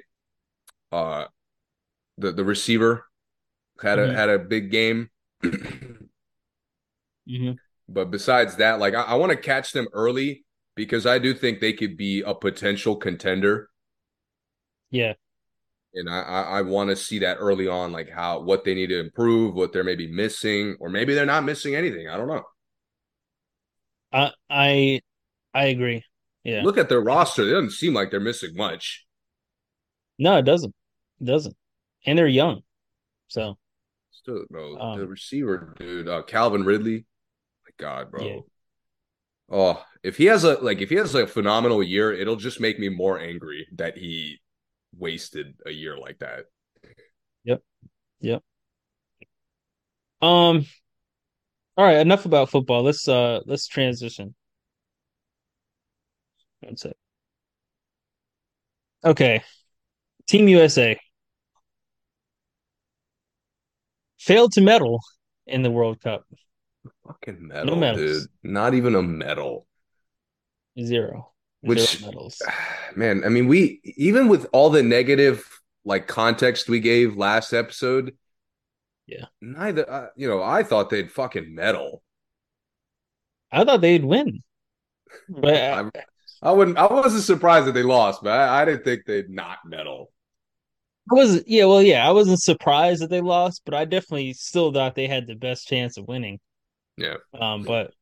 Uh, the the receiver had a Mhm. had a big game, Mhm. but besides that, like I, I want to catch them early because I do think they could be a potential contender, yeah. and I I, I want to see that early on, like how what they need to improve, what they're maybe missing, or maybe they're not missing anything. I don't know. I I I agree. Yeah. Look at their roster; it doesn't seem like they're missing much. No, it doesn't. It doesn't. And they're young. So Still, bro, the Um, receiver, dude, uh, Calvin Ridley. My God, bro. Yeah. Oh, if he has a like, if he has a phenomenal year, it'll just make me more angry that he wasted a year like that. Yep. Yep. Um all right, enough about football. Let's uh let's transition. That's it. Okay. Team USA failed to medal in the World Cup. Fucking medal, medals. dude. Not even a medal. Zero. Which- Zero medals. [SIGHS] Man, I mean, we even with all the negative like context we gave last episode. Yeah. Neither, uh, you know, I thought they'd fucking medal. I thought they'd win. [LAUGHS] But uh, I, I wouldn't. I wasn't surprised that they lost, but I, I didn't think they'd not medal. I wasn't yeah, well yeah, I wasn't surprised that they lost, but I definitely still thought they had the best chance of winning. Yeah. Um, but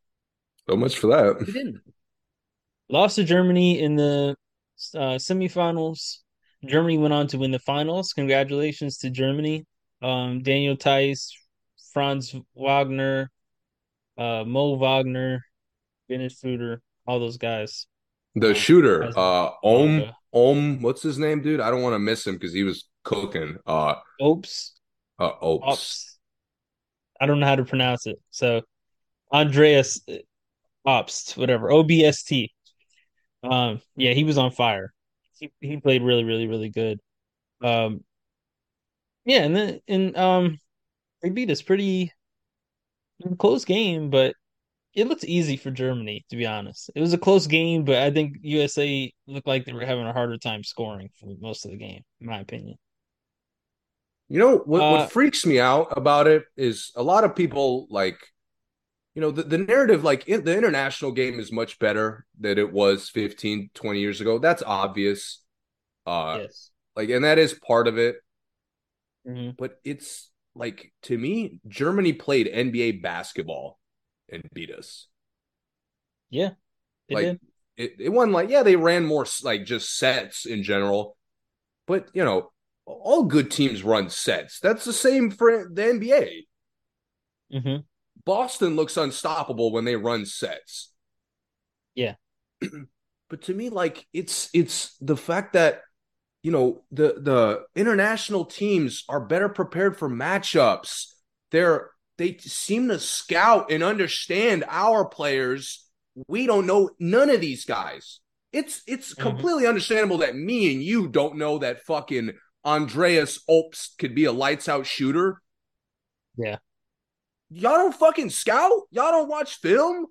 so much for that. they didn't. Lost to Germany in the uh, semifinals. Germany went on to win the finals. Congratulations to Germany. Um, Daniel Theis, Franz Wagner, uh, Mo Wagner, Dennis Schroeder, all those guys. The shooter, uh, Om, Om, what's his name, dude? I don't want to miss him because he was cooking. Uh, Opes. Uh, Opes. Ops. I don't know how to pronounce it. So, Andreas Obst, whatever, O B S T. Um, yeah, he was on fire. He he played really, really, really good. Um, yeah, and then and um, they beat us pretty close game, but it looked easy for Germany, to be honest. It was a close game, but I think USA looked like they were having a harder time scoring for most of the game, in my opinion. You know what? Uh, what freaks me out about it is a lot of people like, you know, the, the narrative like in, the international game is much better than it was 15, 20 years ago. That's obvious. Uh, yes. Like, and that is part of it. Mm-hmm. But it's like to me, Germany played NBA basketball and beat us. Yeah, like did. it, it wasn't like yeah they ran more like just sets in general, but you know all good teams run sets. That's the same for the NBA. Mm-hmm. Boston looks unstoppable when they run sets. Yeah, [CLEARS THROAT] but to me, like it's it's the fact that you know the the international teams are better prepared for matchups. They're they seem to scout and understand our players. We don't know none of these guys. It's it's mm-hmm. completely understandable that me and you don't know that fucking Andreas Obst could be a lights out shooter. Yeah. Y'all don't fucking scout? Y'all don't watch film?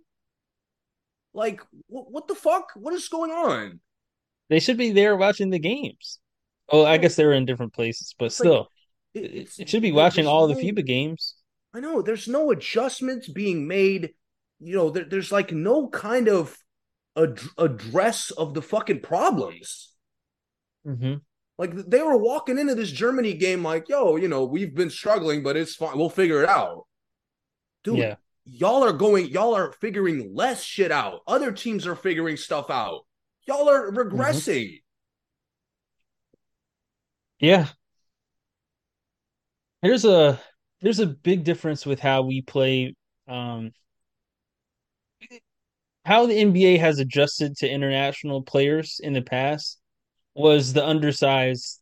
Like, wh- what the fuck? What is going on? They should be there watching the games. Oh, I guess they were in different places, but it's still, like, it, it, should be watching all no, the FIBA games. I know there's no adjustments being made. You know, there, there's like no kind of ad- address of the fucking problems. Mm-hmm. Like they were walking into this Germany game like, yo, you know, we've been struggling, but it's fine. We'll figure it out. Dude, yeah. y'all are going, y'all are figuring less shit out. Other teams are figuring stuff out. Y'all are regressing. Mm-hmm. Yeah. Here's a there's a big difference with how we play um how the NBA has adjusted to international players in the past was the undersized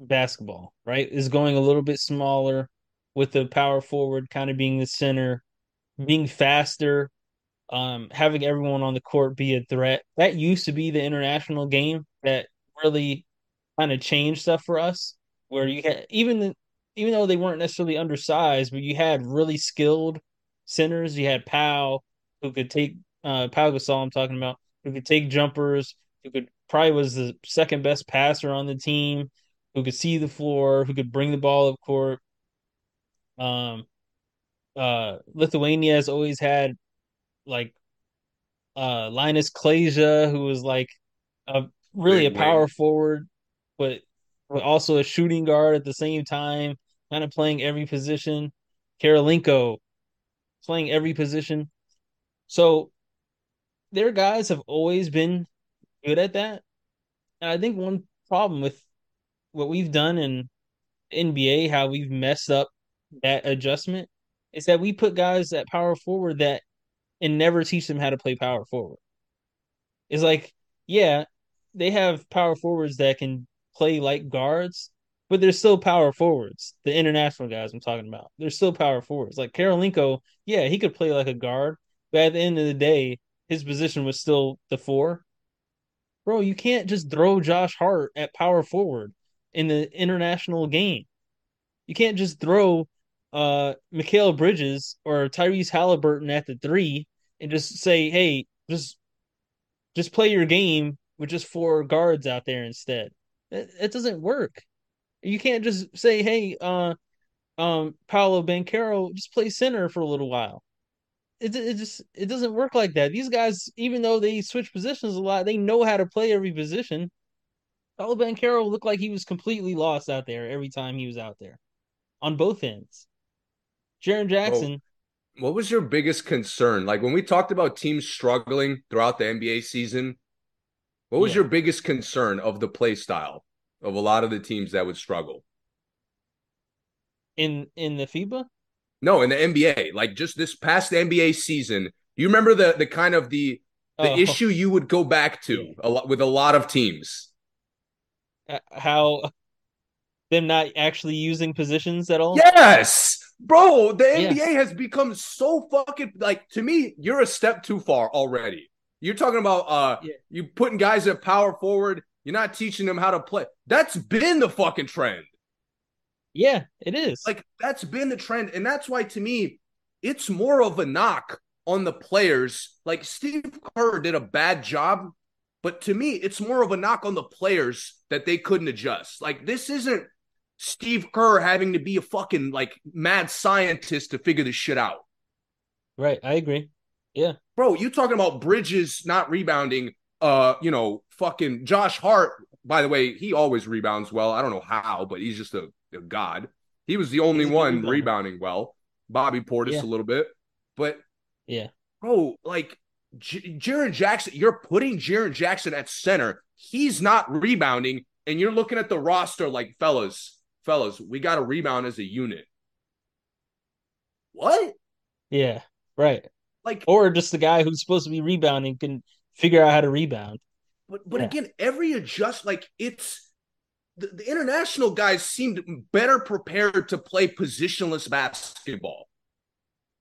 basketball, right? Is going a little bit smaller with the power forward kind of being the center, being faster, um, having everyone on the court be a threat. That used to be the international game that really kind of changed stuff for us, where you had even even though they weren't necessarily undersized, but you had really skilled centers. You had Pau who could take uh Pau Gasol I'm talking about, who could take jumpers, who could probably was the second best passer on the team, who could see the floor, who could bring the ball up court. Um uh Lithuania has always had like uh Linas Kleiza, who was like a really a power forward, but but also a shooting guard at the same time, kind of playing every position. Kirilenko playing every position. So their guys have always been good at that. And I think one problem with what we've done in NBA, how we've messed up that adjustment, is that we put guys at power forward that and never teach them how to play power forward. It's like, yeah, they have power forwards that can play like guards, but they're still power forwards. The international guys I'm talking about, they're still power forwards. Like Kirilenko, yeah, he could play like a guard, but at the end of the day, his position was still the four. Bro, you can't just throw Josh Hart at power forward in the international game. You can't just throw uh Mikal Bridges or Tyrese Halliburton at the three and just say, hey, just just play your game with just four guards out there instead. It, it doesn't work. You can't just say, "Hey, uh, um, Paolo Banchero, just play center for a little while." It it just it doesn't work like that. These guys, even though they switch positions a lot, they know how to play every position. Paolo Banchero looked like he was completely lost out there every time he was out there on both ends. Jaren Jackson. What was your biggest concern? Like when we talked about teams struggling throughout the NBA season, what was yeah. your biggest concern of the play style of a lot of the teams that would struggle? In in the FIBA? No, in the NBA. Like just this past NBA season, you remember the the kind of the the oh. issue you would go back to a lot with a lot of teams. Uh, how them not actually using positions at all? Yes. Bro, the NBA yeah. has become so fucking like to me, you're a step too far already. You're talking about uh yeah. you putting guys at power forward, you're not teaching them how to play. That's been the fucking trend. Yeah, it is. Like that's been the trend and that's why to me it's more of a knock on the players. Like Steve Kerr did a bad job, but to me it's more of a knock on the players that they couldn't adjust. Like this isn't Steve Kerr having to be a fucking like mad scientist to figure this shit out. Right, I agree. Yeah. Bro, you talking about Bridges not rebounding, uh, you know, fucking Josh Hart, by the way, he always rebounds well. I don't know how, but he's just a, a god. He was the only one rebounding well. Bobby Portis yeah. a little bit. But yeah. Bro, like J- Jaren Jackson, you're putting Jaren Jackson at center. He's not rebounding, and you're looking at the roster like fellas, fellas, we got to rebound as a unit. What? Yeah, right. Like, or just the guy who's supposed to be rebounding can figure out how to rebound. But but yeah. again, every adjust like it's the, the international guys seemed better prepared to play positionless basketball.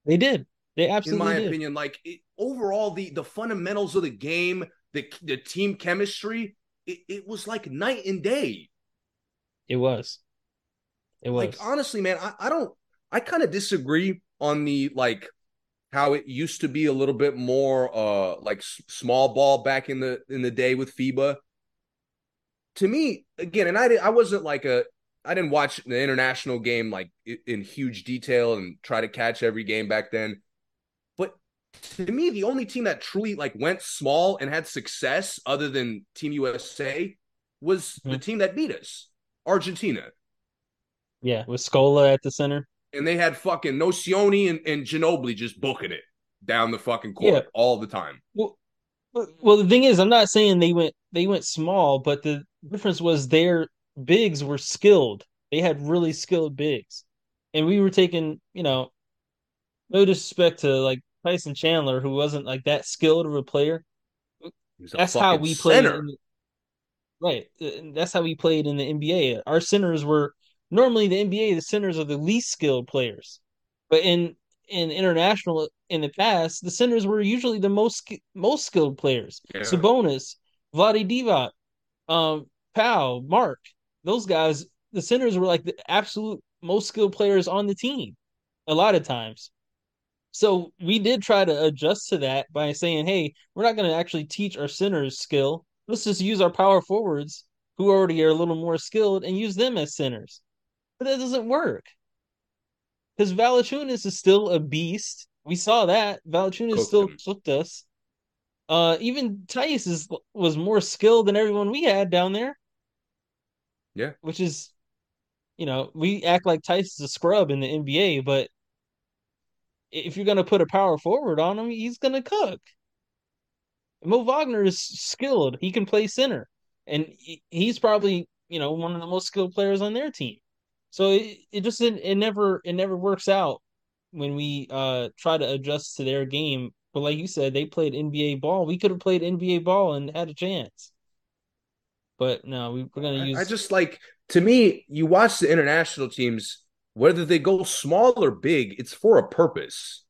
They did. They absolutely. In my did. opinion, like it, overall, the the fundamentals of the game, the the team chemistry, it, it was like night and day. It was. It was like honestly, man. I, I don't. I kind of disagree on the like how it used to be a little bit more uh like s- small ball back in the in the day with FIBA. To me, again, and I I wasn't like a I didn't watch the international game like in huge detail and try to catch every game back then. But to me, the only team that truly like went small and had success other than Team USA was mm-hmm. the team that beat us, Argentina. Yeah, with Scola at the center. And they had fucking Nocioni and, and Ginobili just booking it down the fucking court yeah. all the time. Well, well, the thing is, I'm not saying they went they went small, but the difference was their bigs were skilled. They had really skilled bigs, and we were taking, you know, no disrespect to like Tyson Chandler, who wasn't like that skilled of a player. That's how we played. The, right. That's how we played in the NBA. Our centers were normally the NBA, the centers are the least skilled players, but in in international in the past, the centers were usually the most most skilled players. Yeah. Sabonis, Vlade Divac, um, Pau, Marc, those guys, the centers were like the absolute most skilled players on the team a lot of times. So we did try to adjust to that by saying, hey, we're not going to actually teach our centers skill. Let's just use our power forwards who already are a little more skilled and use them as centers. But that doesn't work. Because Valanciunas is still a beast. We saw that. Valanciunas Cooked still him. cooked us. Uh, even Theis is was more skilled than everyone we had down there. Yeah. Which is, you know, we act like Theis is a scrub in the NBA, but if you're gonna put a power forward on him, he's gonna cook. Mo Wagner is skilled. He can play center, and he's probably you know one of the most skilled players on their team. So it, it just it, it never it never works out when we uh try to adjust to their game. But like you said, they played NBA ball. We could have played NBA ball and had a chance. But no, we, we're gonna use. I just like to me, you watch the international teams, whether they go small or big, it's for a purpose.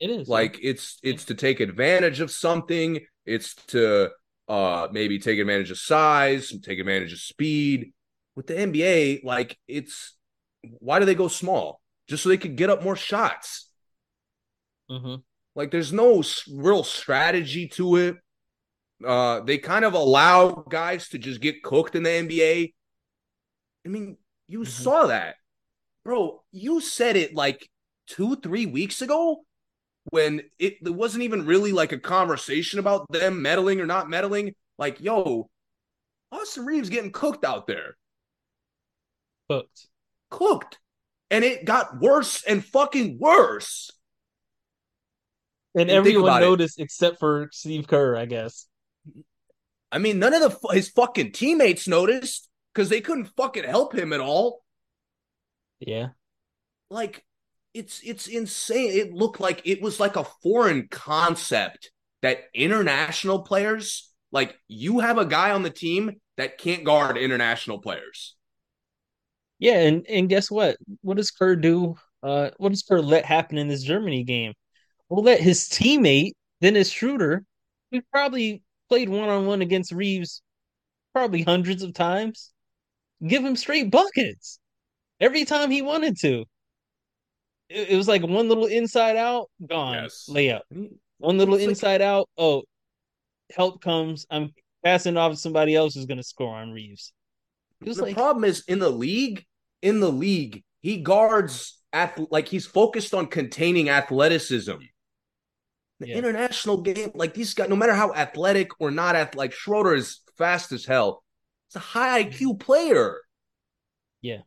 It is like it's it's to take advantage of something. It's to uh maybe take advantage of size, take advantage of speed with the NBA, like it's why do they go small? Just so they could get up more shots. Mm-hmm. Like there's no real strategy to it. Uh, they kind of allow guys to just get cooked in the NBA. I mean, you mm-hmm. saw that, bro. You said it like two, three weeks ago when it, it wasn't even really like a conversation about them meddling or not meddling. Like, yo, Austin Reaves getting cooked out there. Cooked. Cooked. And it got worse and fucking worse. And, and everyone noticed it. except for Steve Kerr, I guess. I mean, none of the his fucking teammates noticed because they couldn't fucking help him at all. Yeah. Like it's it's insane. It looked like it was like a foreign concept that international players, like you have a guy on the team that can't guard international players. Yeah, and and guess what? What does Kerr do? Uh, what does Kerr let happen in this Germany game? We'll let his teammate, Dennis Schroeder, who probably played one on one against Reaves probably hundreds of times, give him straight buckets every time he wanted to. It, it was like one little inside out, gone yes. layup. One little it's inside like... out, oh, help comes. I'm passing off to somebody else who's going to score on Reaves. The like... problem is in the league, in the league, he guards at like he's focused on containing athleticism. The yeah. international game, like these guys, no matter how athletic or not athletic, like Schroeder is fast as hell. It's a high IQ player. Yeah.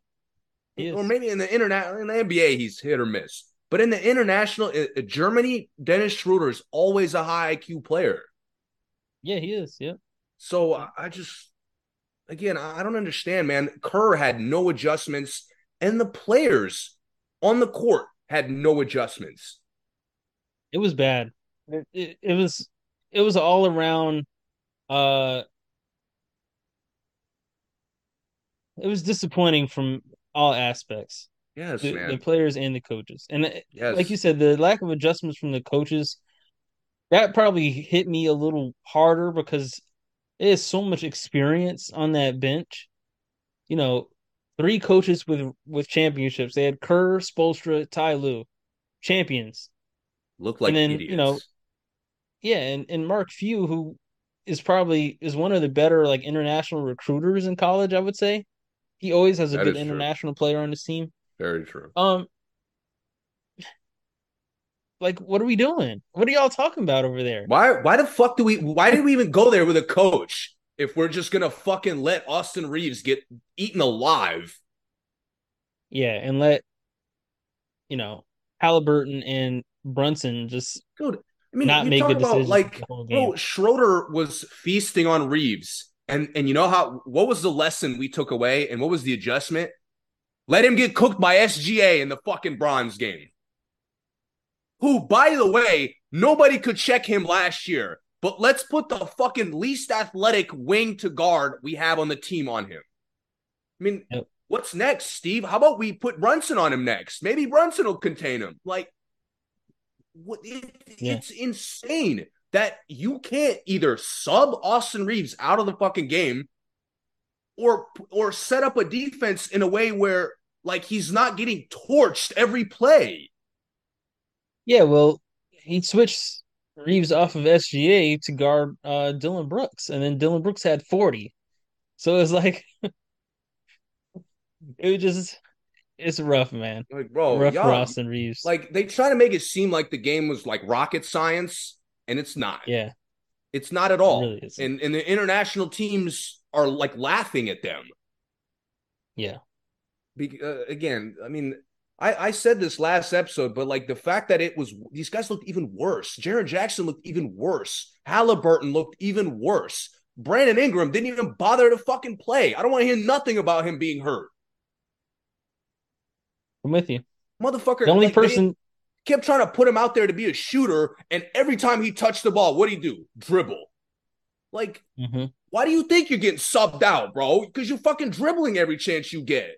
Or maybe in the internet in the NBA, he's hit or miss. But in the international, uh, Germany, Dennis Schroeder is always a high IQ player. Yeah, he is. Yeah. So I just, again, I don't understand, man. Kerr had no adjustments, and the players on the court had no adjustments. It was bad. It, it, it was it was all around uh it was disappointing from all aspects. Yes, the, man. the players and the coaches. And uh, yes. like you said, the lack of adjustments from the coaches that probably hit me a little harder because there's so much experience on that bench. You know, three coaches with with championships. They had Kerr, Spoelstra, Ty Lue, champions. Look like and then, idiots. You know, yeah, and, and Mark Few, who is probably is one of the better like international recruiters in college, I would say. He always has a that good international player on his team. Very true. Um, like, what are we doing? What are y'all talking about over there? Why? Why the fuck do we? Why did we even go there with a coach if we're just gonna fucking let Austin Reaves get eaten alive? Yeah, and let you know Halliburton and Brunson just dude. I mean, not make good decisions. Like, bro, Schroeder was feasting on Reaves, and and you know how what was the lesson we took away and what was the adjustment? Let him get cooked by SGA in the fucking bronze game. Who, by the way, nobody could check him last year. But let's put the fucking least athletic wing to guard we have on the team on him. I mean, yep. what's next, Steve? How about we put Brunson on him next? Maybe Brunson will contain him. Like, what? It, yeah. It's insane that you can't either sub Austin Reaves out of the fucking game or or set up a defense in a way where like he's not getting torched every play. Yeah, well, he switched Reaves off of SGA to guard uh, Dillon Brooks, and then Dillon Brooks had 40. So it's like [LAUGHS] it was just it's rough, man. Like, bro, rough for Austin Reaves. Like they try to make it seem like the game was like rocket science, and it's not. Yeah, it's not at all. Really and and the international teams are like laughing at them. Yeah. Be, uh, again, I mean, I, I said this last episode, but like the fact that it was these guys looked even worse. Jaren Jackson looked even worse. Halliburton looked even worse. Brandon Ingram didn't even bother to fucking play. I don't want to hear nothing about him being hurt. I'm with you. Motherfucker. The only like, person kept trying to put him out there to be a shooter, and every time he touched the ball, what do you do? Dribble. Like, mm-hmm. why do you think you're getting subbed out, bro? Because you're fucking dribbling every chance you get.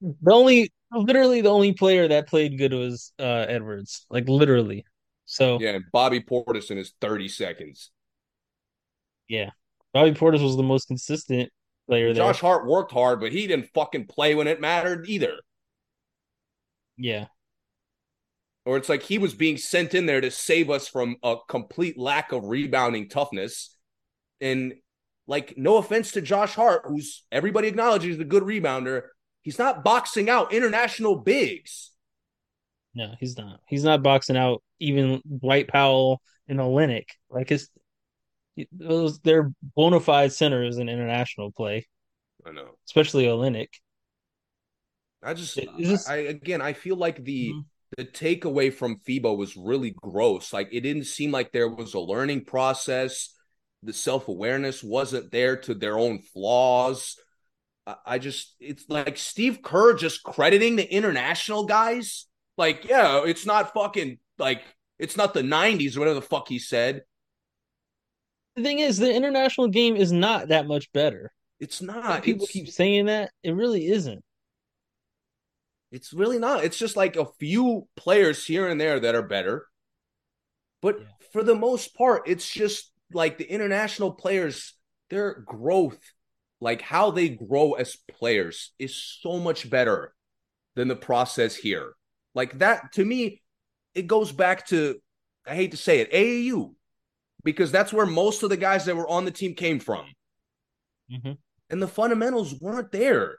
The only, literally, the only player that played good was uh, Edwards. Like literally. So yeah, Bobby Portis in his 30 seconds. Yeah, Bobby Portis was the most consistent player there. Josh Hart worked hard, but he didn't fucking play when it mattered either. Yeah. Or it's like he was being sent in there to save us from a complete lack of rebounding toughness. And like, no offense to Josh Hart, who's everybody acknowledges a good rebounder, he's not boxing out international bigs. No, he's not. He's not boxing out even Dwight Powell and Olynyk. Like his those they're bona fide centers in international play, I know. especially Olynyk. I just, just I again, I feel like the Mhm. the takeaway from FIBA was really gross. Like it didn't seem like there was a learning process. The self awareness wasn't there to their own flaws. I, just, it's like Steve Kerr just crediting the international guys. Like, yeah, it's not fucking like it's not the '90s or whatever the fuck he said. the thing is, the international game is not that much better. It's Like, not. people It's keep saying that it really isn't. It's really not. It's just like a few players here and there that are better. But Yeah. for the most part, it's just like the international players, their growth, like how they grow as players, is so much better than the process here. Like that, to me, it goes back to, I hate to say it, AAU, because that's where most of the guys that were on the team came from. hmm And the fundamentals weren't there.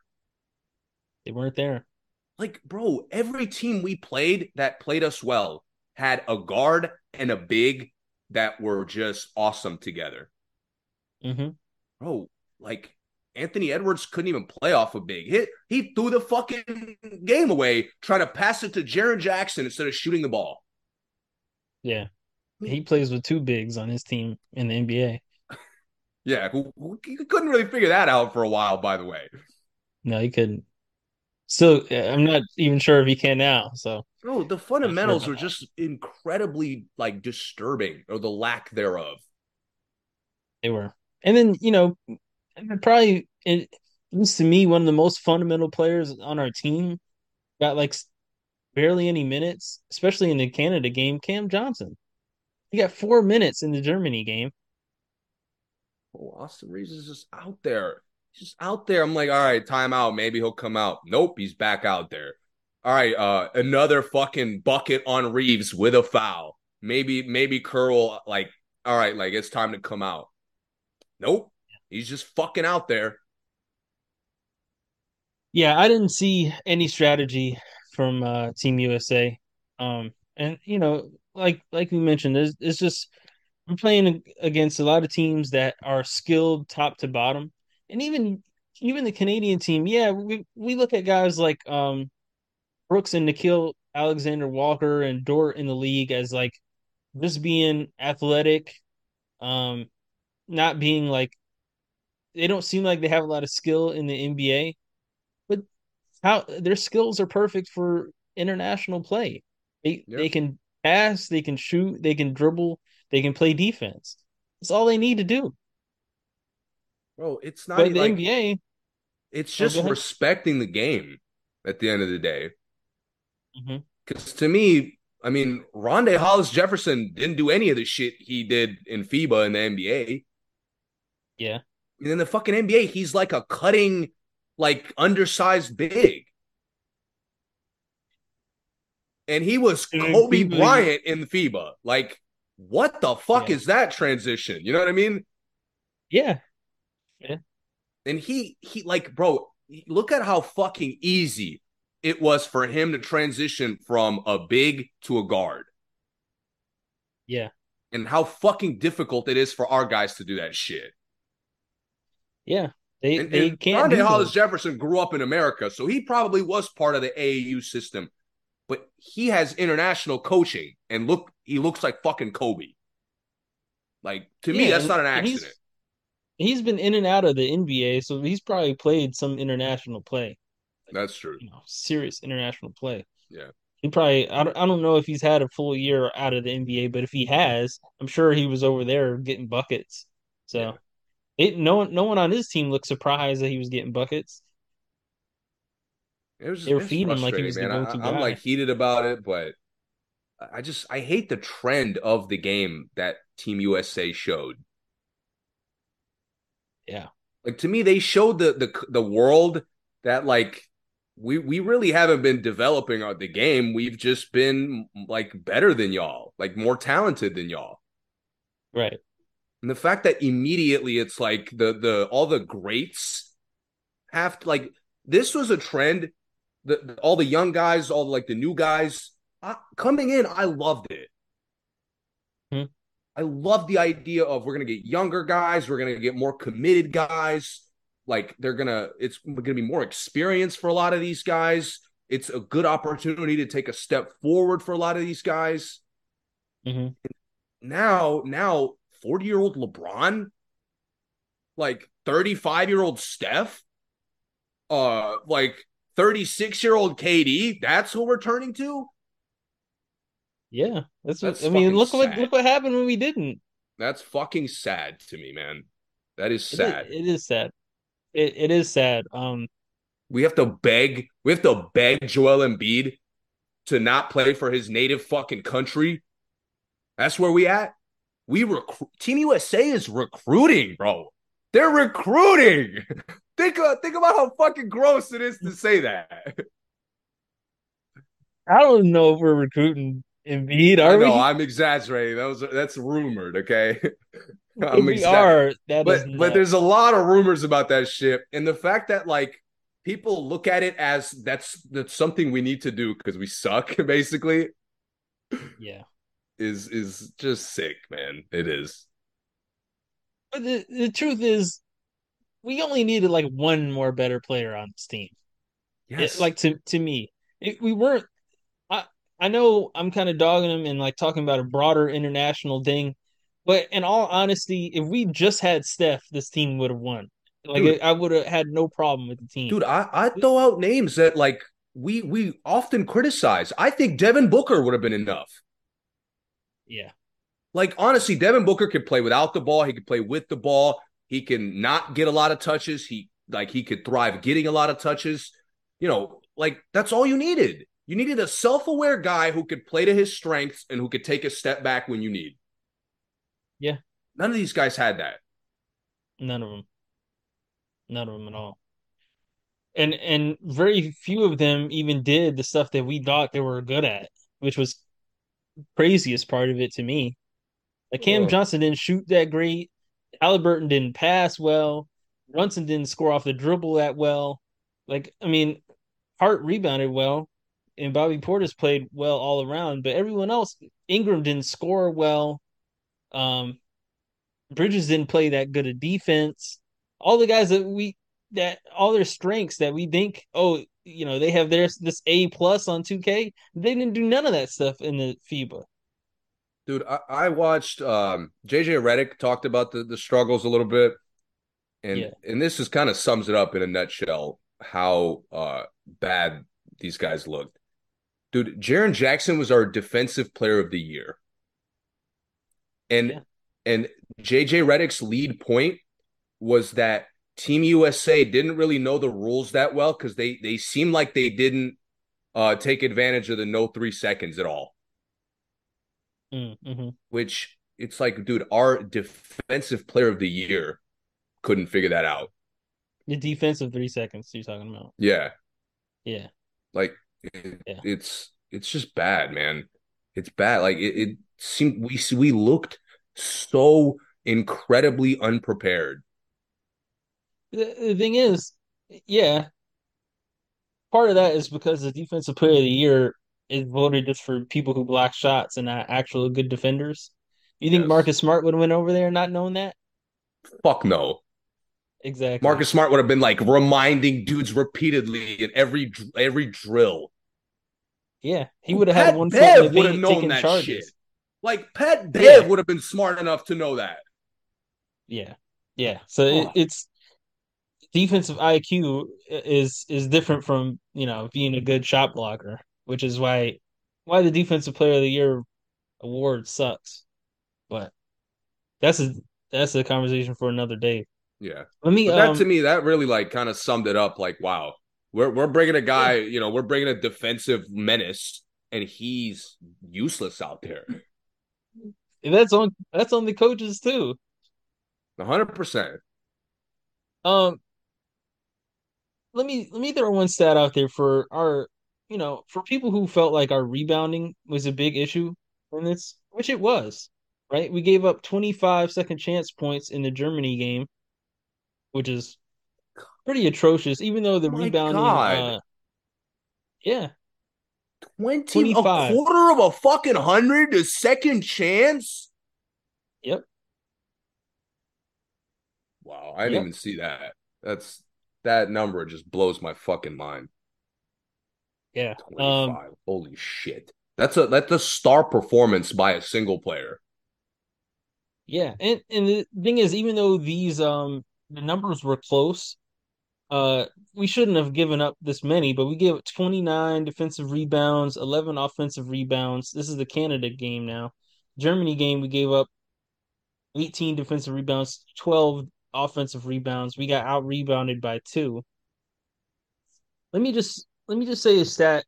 They weren't there. like bro every team we played that played us well had a guard and a big that were just awesome together hmm bro like anthony edwards couldn't even play off a big hit. He threw the fucking game away trying to pass it to Jaren jackson instead of shooting the ball. Yeah, hmm. he plays with two bigs on his team in the NBA. [LAUGHS] yeah he couldn't really figure that out for a while by the way. No, he couldn't. Still, uh, I'm not even sure if he can now. So. Bro the fundamentals are just incredibly like disturbing or the lack thereof. They were, and then you know, probably it seems to me one of the most fundamental players on our team got like barely any minutes, especially in the Canada game. Cam Johnson, he got four minutes in the Germany game. Oh, Austin Reaves is just out there. He's just out there. I'm like, all right, timeout. Maybe he'll come out. Nope, he's back out there. All right, uh, another fucking bucket on Reaves with a foul. Maybe, maybe Curl like, all right, like it's time to come out. Nope, he's just fucking out there. Yeah, I didn't see any strategy from uh, Team USA. Um, and you know, like like we mentioned, there's it's just we're playing against a lot of teams that are skilled top to bottom, and even even the Canadian team. Yeah, we we look at guys like um Brooks and Nickeil Alexander Walker and Dort in the league as like just being athletic, um, not being like they don't seem like they have a lot of skill in the NBA, but how their skills are perfect for international play. They Yeah. they can pass, they can shoot, they can dribble, they can play defense. That's all they need to do. Bro, it's not But the like NBA, it's Oh, just ahead. respecting the game at the end of the day. Mm-hmm. Because to me, I mean, Rondae Hollis Jefferson didn't do any of the shit he did in FIBA in the NBA. yeah, And in the fucking NBA, he's like a cutting, like undersized big. And he was And Kobe FIBA, Bryant in FIBA. Like, what the fuck Yeah. is that transition? You know what I mean? Yeah. yeah, And he he like, bro, look at how fucking easy it was for him to transition from a big to a guard. yeah, And how fucking difficult it is for our guys to do that shit. Yeah. They And, they and can't Rondae Hollis. Jefferson grew up in America, so he probably was part of the AAU system. But he has international coaching, and look, he looks like fucking Kobe. Like to me, that's not an and he's- accident. He's been in and out of the NBA, so he's probably played some international play. That's true. you know, serious international play. Yeah. He probably I don't, I don't know if he's had a full year out of the NBA, but if he has, I'm sure he was over there getting buckets. So Yeah. It no one no one on his team looked surprised that he was getting buckets. It was just They were feeding him like he was man. I, I'm guy. like heated about it, but I just I hate the trend of the game that Team USA showed. Yeah. Like to me, they showed the the the world that like we we really haven't been developing our- the game. We've just been like better than y'all, like more talented than y'all. Right. And the fact that immediately it's like the the all the greats have to like this was a trend. The, the- all the young guys, all the, like the new guys uh, coming in, I loved it. Hmm. I love the idea of we're gonna get younger guys, we're gonna get more committed guys. Like they're gonna, it's gonna be more experience for a lot of these guys. It's a good opportunity to take a step forward for a lot of these guys. Mm-hmm. Now, now, 40 year old LeBron, like 35 year old Steph, uh, like 36 year old KD, that's who we're turning to. Yeah, that's, that's what I mean. Look sad. what look what happened when we didn't. That's fucking sad to me, man. That is sad. it is, it is sad. It it is sad. Um, we have to beg. We have to beg Joel Embiid to not play for his native fucking country. That's where we at. We recruit. Team USA is recruiting, bro. They're recruiting. [LAUGHS] think uh, think about how fucking gross it is to say that. [LAUGHS] I don't know if we're recruiting Embiid, are I know, we? I'm exaggerating. That was that's rumored. Okay, [LAUGHS] I'm we are. That but but there's a lot of rumors about that shit, and the fact that like people look at it as that's that's something we need to do because we suck, basically. Yeah, is is just sick, man. It is. But the the truth is, we only needed like one more better player on this team. Yes, it, like to to me, it, we weren't I I know I'm kind of dogging him and like talking about a broader international thing, but in all honesty, if we just had Steph, this team would have won. Like dude, I would have had no problem with the team. Dude, I I throw out names that like we we often criticize. I think Devin Booker would have been enough. Yeah. Like honestly, Devin Booker could play without the ball. He could play with the ball. He can not get a lot of touches. He like he could thrive getting a lot of touches. You know, like that's all you needed. You needed a self aware guy who could play to his strengths and who could take a step back when you need. Yeah. None of these guys had that. None of them. None of them at all. And and very few of them even did the stuff that we thought they were good at, which was craziest part of it to me. Like Cam Johnson didn't shoot that great. Haliburton didn't pass well. Brunson didn't score off the dribble that well. Like, I mean, Hart rebounded well and Bobby Portis played well all around, but everyone else, Ingram didn't score well. Um, Bridges didn't play that good a defense. All the guys that we that all their strengths that we think, oh, you know, they have their this A plus on 2K. They didn't do none of that stuff in the FIBA. Dude, I, I watched um, JJ Redick talked about the, the struggles a little bit. And yeah. and this just kind of sums it up in a nutshell how uh, bad these guys looked. Dude, Jaren Jackson was our defensive player of the year. And yeah. and JJ Redick's lead point was that Team USA didn't really know the rules that well because they they seemed like they didn't uh, take advantage of the no three seconds at all. Mm, mm-hmm. Which it's like, dude, our defensive player of the year couldn't figure that out. The defensive three seconds you're talking about. Yeah. Yeah. Like it, yeah. it's it's just bad, man. It's bad. Like it, it seemed we we looked so incredibly unprepared. The, the thing is, yeah, part of that is because the defensive player of the year is voted just for people who block shots and not actual good defenders. You think yes. Marcus Smart would have went over there not knowing that? Fuck no. Exactly. Marcus Smart would have been like reminding dudes repeatedly in every every drill. Yeah, he would have had one Bev would have known that charges. shit. Like Pat Bev yeah. would have been smart enough to know that. Yeah, yeah. So oh. it, it's defensive IQ is is different from you know being a good shot blocker, which is why why the defensive player of the year award sucks. But that's a that's a conversation for another day. Yeah. Let me. But that um, to me, that really like kind of summed it up. Like, wow, we're we're bringing a guy. You know, we're bringing a defensive menace, and he's useless out there. And that's on that's on the coaches too. hundred percent. Um, let me let me throw one stat out there for our, you know, for people who felt like our rebounding was a big issue in this, which it was. Right, we gave up 25 second chance points in the Germany game which is pretty atrocious. Even though the oh rebounding, uh, yeah, 20, 25. a quarter of a fucking hundred, a second chance. Yep. Wow, I didn't Yep. even see that. That's that number just blows my fucking mind. Yeah. Um Holy shit. That's a that's a star performance by a single player. yeah. And and the thing is, even though these um the numbers were close, uh we shouldn't have given up this many, but we gave up 29 defensive rebounds, 11 offensive rebounds. This is the Canada game now. Germany game, we gave up 18 defensive rebounds, 12 offensive rebounds. We got out rebounded by two. Let me just let me just say a stat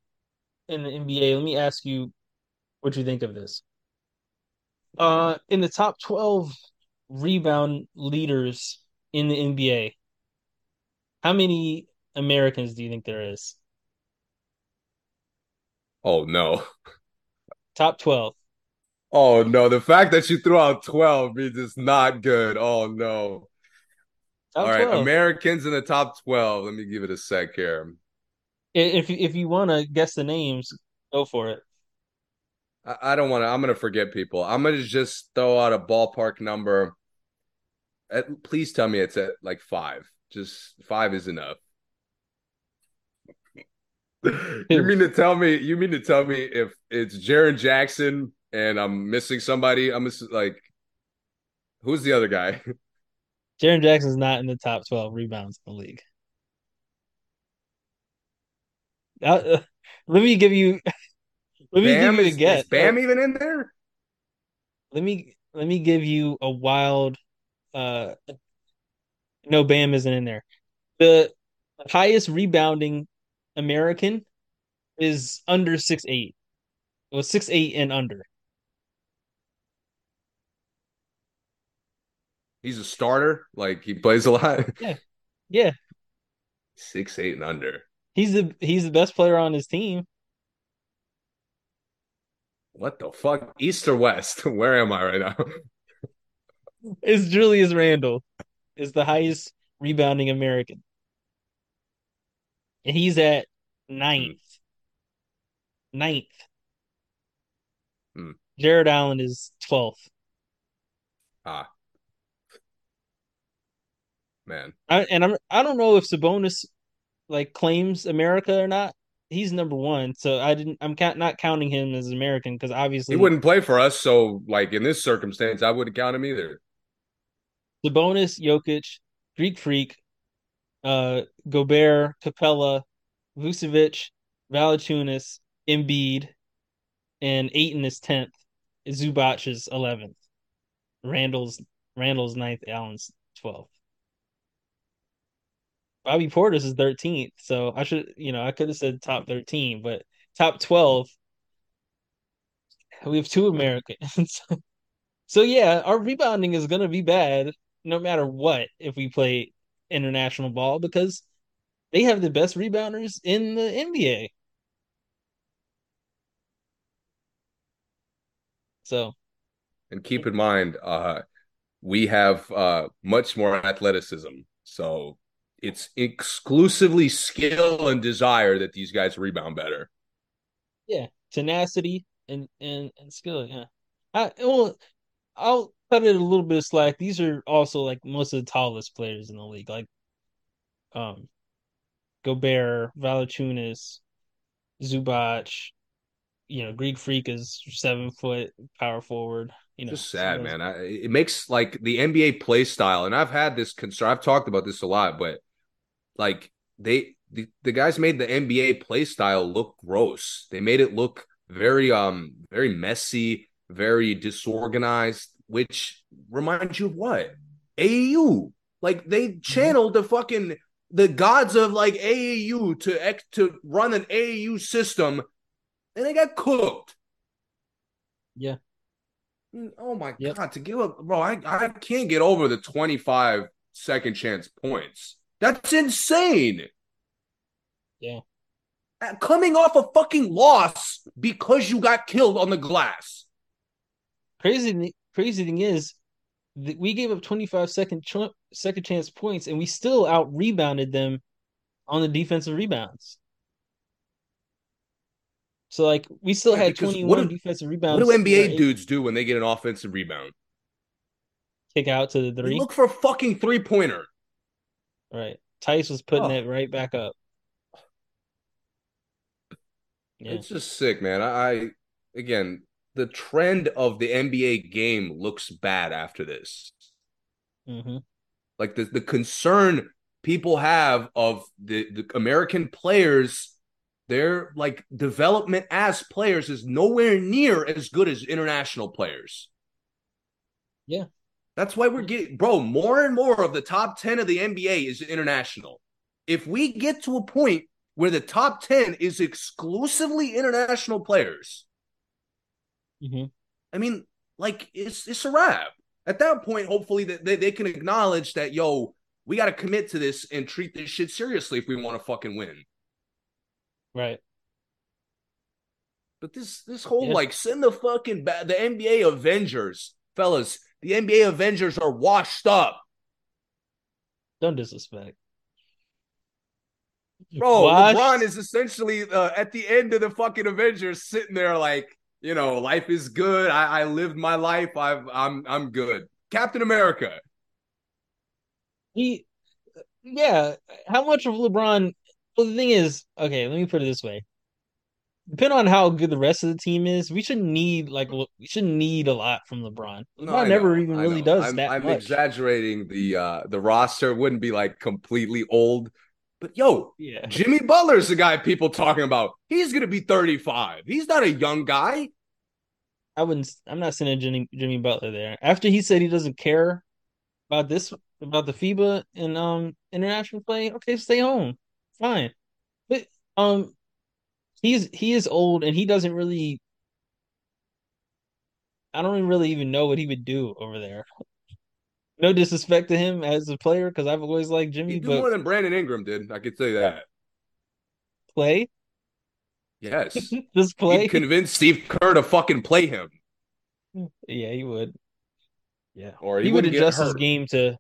in the NBA. Let me ask you what you think of this. Uh, in the top 12 rebound leaders in the NBA, how many Americans do you think there is? Oh no. Top 12. Oh no. The fact that you threw out 12 means it's not good. Oh no. All Top right, 12. Americans in the top 12. Let me give it a sec here. If if you want to guess the names, go for it. I, I don't want to. I'm gonna forget people. I'm gonna just throw out a ballpark number. At, please tell me it's at like five. Just five is enough. [LAUGHS] you mean to tell me? You mean to tell me if it's Jaren Jackson and I'm missing somebody? I'm miss, like, who's the other guy? [LAUGHS] Jaren Jackson's not in the top 12 rebounds in the league. Uh, let me give you [LAUGHS] let me Bam give you a guess. is Bam Uh, even in there? let me let me give you a wild uh no Bam isn't in there. The highest rebounding American is under six eight. It was six eight and under. He's a starter. Like he plays a lot. [LAUGHS] Yeah. Yeah. Six, eight, and under. He's the he's the best player on his team. What the fuck? East or West? [LAUGHS] Where am I right now? [LAUGHS] It's Julius Randle is the highest rebounding American. And he's at ninth. Ninth. Hmm. Jarrett Allen is twelfth. Ah, man. I, and I'm I don't know if Sabonis like claims America or not. He's number one, so I didn't. I'm ca- not counting him as American because obviously He wouldn't play for us, so like in this circumstance, I wouldn't count him either. Sabonis, Jokic, Greek Freak, uh, Gobert, Capela, Vucevic, Valanciunas, Embiid, and Ayton is tenth. Zubac is eleventh. Randle's Randle's ninth. Allen's twelfth. Bobby Portis is thirteenth. So I should, you know, I could have said top thirteen, but top twelve. We have two Americans. [LAUGHS] so yeah, our rebounding is gonna be bad no matter what if we play international ball because they have the best rebounders in the NBA. So And keep in mind, uh, we have uh, much more athleticism, so it's exclusively skill and desire that these guys rebound better. yeah, tenacity and and and skill. Yeah, I well, I'll cut it a little bit of slack. These are also like most of the tallest players in the league, like um, Gobert, Valanciunas, Zubac. You know, Greek Freak is seven foot power forward. You know, Just sad, man. I, it makes like the NBA play style, and I've had this concern. I've talked about this a lot, but like they the, the guys made the NBA play style look gross. They made it look very um very messy, very disorganized, which reminds you of what? AAU. Like they channeled the fucking the gods of like AAU to ex to run an AAU system and they got cooked. Yeah. Oh my Yep. god, to give up, bro, I, I can't get over the 25 second chance points. That's insane. Yeah. Uh, Coming off a fucking loss because you got killed on the glass. Crazy, thing- crazy thing is, that we gave up 25 second ch- second chance points, and we still out rebounded them on the defensive rebounds. So like we still Yeah, had because 21 what do- defensive rebounds. What do NBA dudes do when they get an offensive rebound? kick out to the He three. look for a fucking three pointer. Right. Theis was putting Oh. it right back up. Yeah. It's just sick, man. I, I again, the trend of the NBA game looks bad after this. hmm Like the the concern people have of the, the American players, their like development as players is nowhere near as good as international players. Yeah. That's why we're getting, bro, more and more of the top 10 of the NBA is international. If we get to a point where the top 10 is exclusively international players, hmm I mean, like it's it's a wrap. At that point, hopefully that they, they can acknowledge that, yo, we got to commit to this and treat this shit seriously if we want to fucking win. Right. But this this whole Yeah. like send the fucking ba- the NBA Avengers, fellas. The NBA Avengers are washed up, Don't disrespect. bro. Washed- LeBron is essentially uh, at the end of the fucking Avengers, sitting there like, you know, life is good. I, I lived my life. I've I'm I'm good. Captain America. He, yeah. How much of LeBron? Well, the thing is, okay. Let me put it this way. Depending on how good the rest of the team is, we shouldn't need like we shouldn't need a lot from LeBron. No, LeBron I never know, even I really know. does I'm, that I'm much. exaggerating the uh the roster. Wouldn't be like completely old, but yo, Yeah. Jimmy Butler's the guy people talking about. He's gonna be 35. He's not a young guy. I wouldn't. I'm not sending Jimmy Jimmy Butler there. After he said he doesn't care about this about the FIBA and um international play, okay, stay home, fine. But um, he's he is old and he doesn't really. I don't really even know what he would do over there. No disrespect to him as a player, because I've always liked Jimmy, do but more than Brandon Ingram did. I could say that. play, Yes. [LAUGHS] just play. He'd convince Steve Kerr to fucking play him. Yeah, he would. Yeah, Or he he, would adjust his game to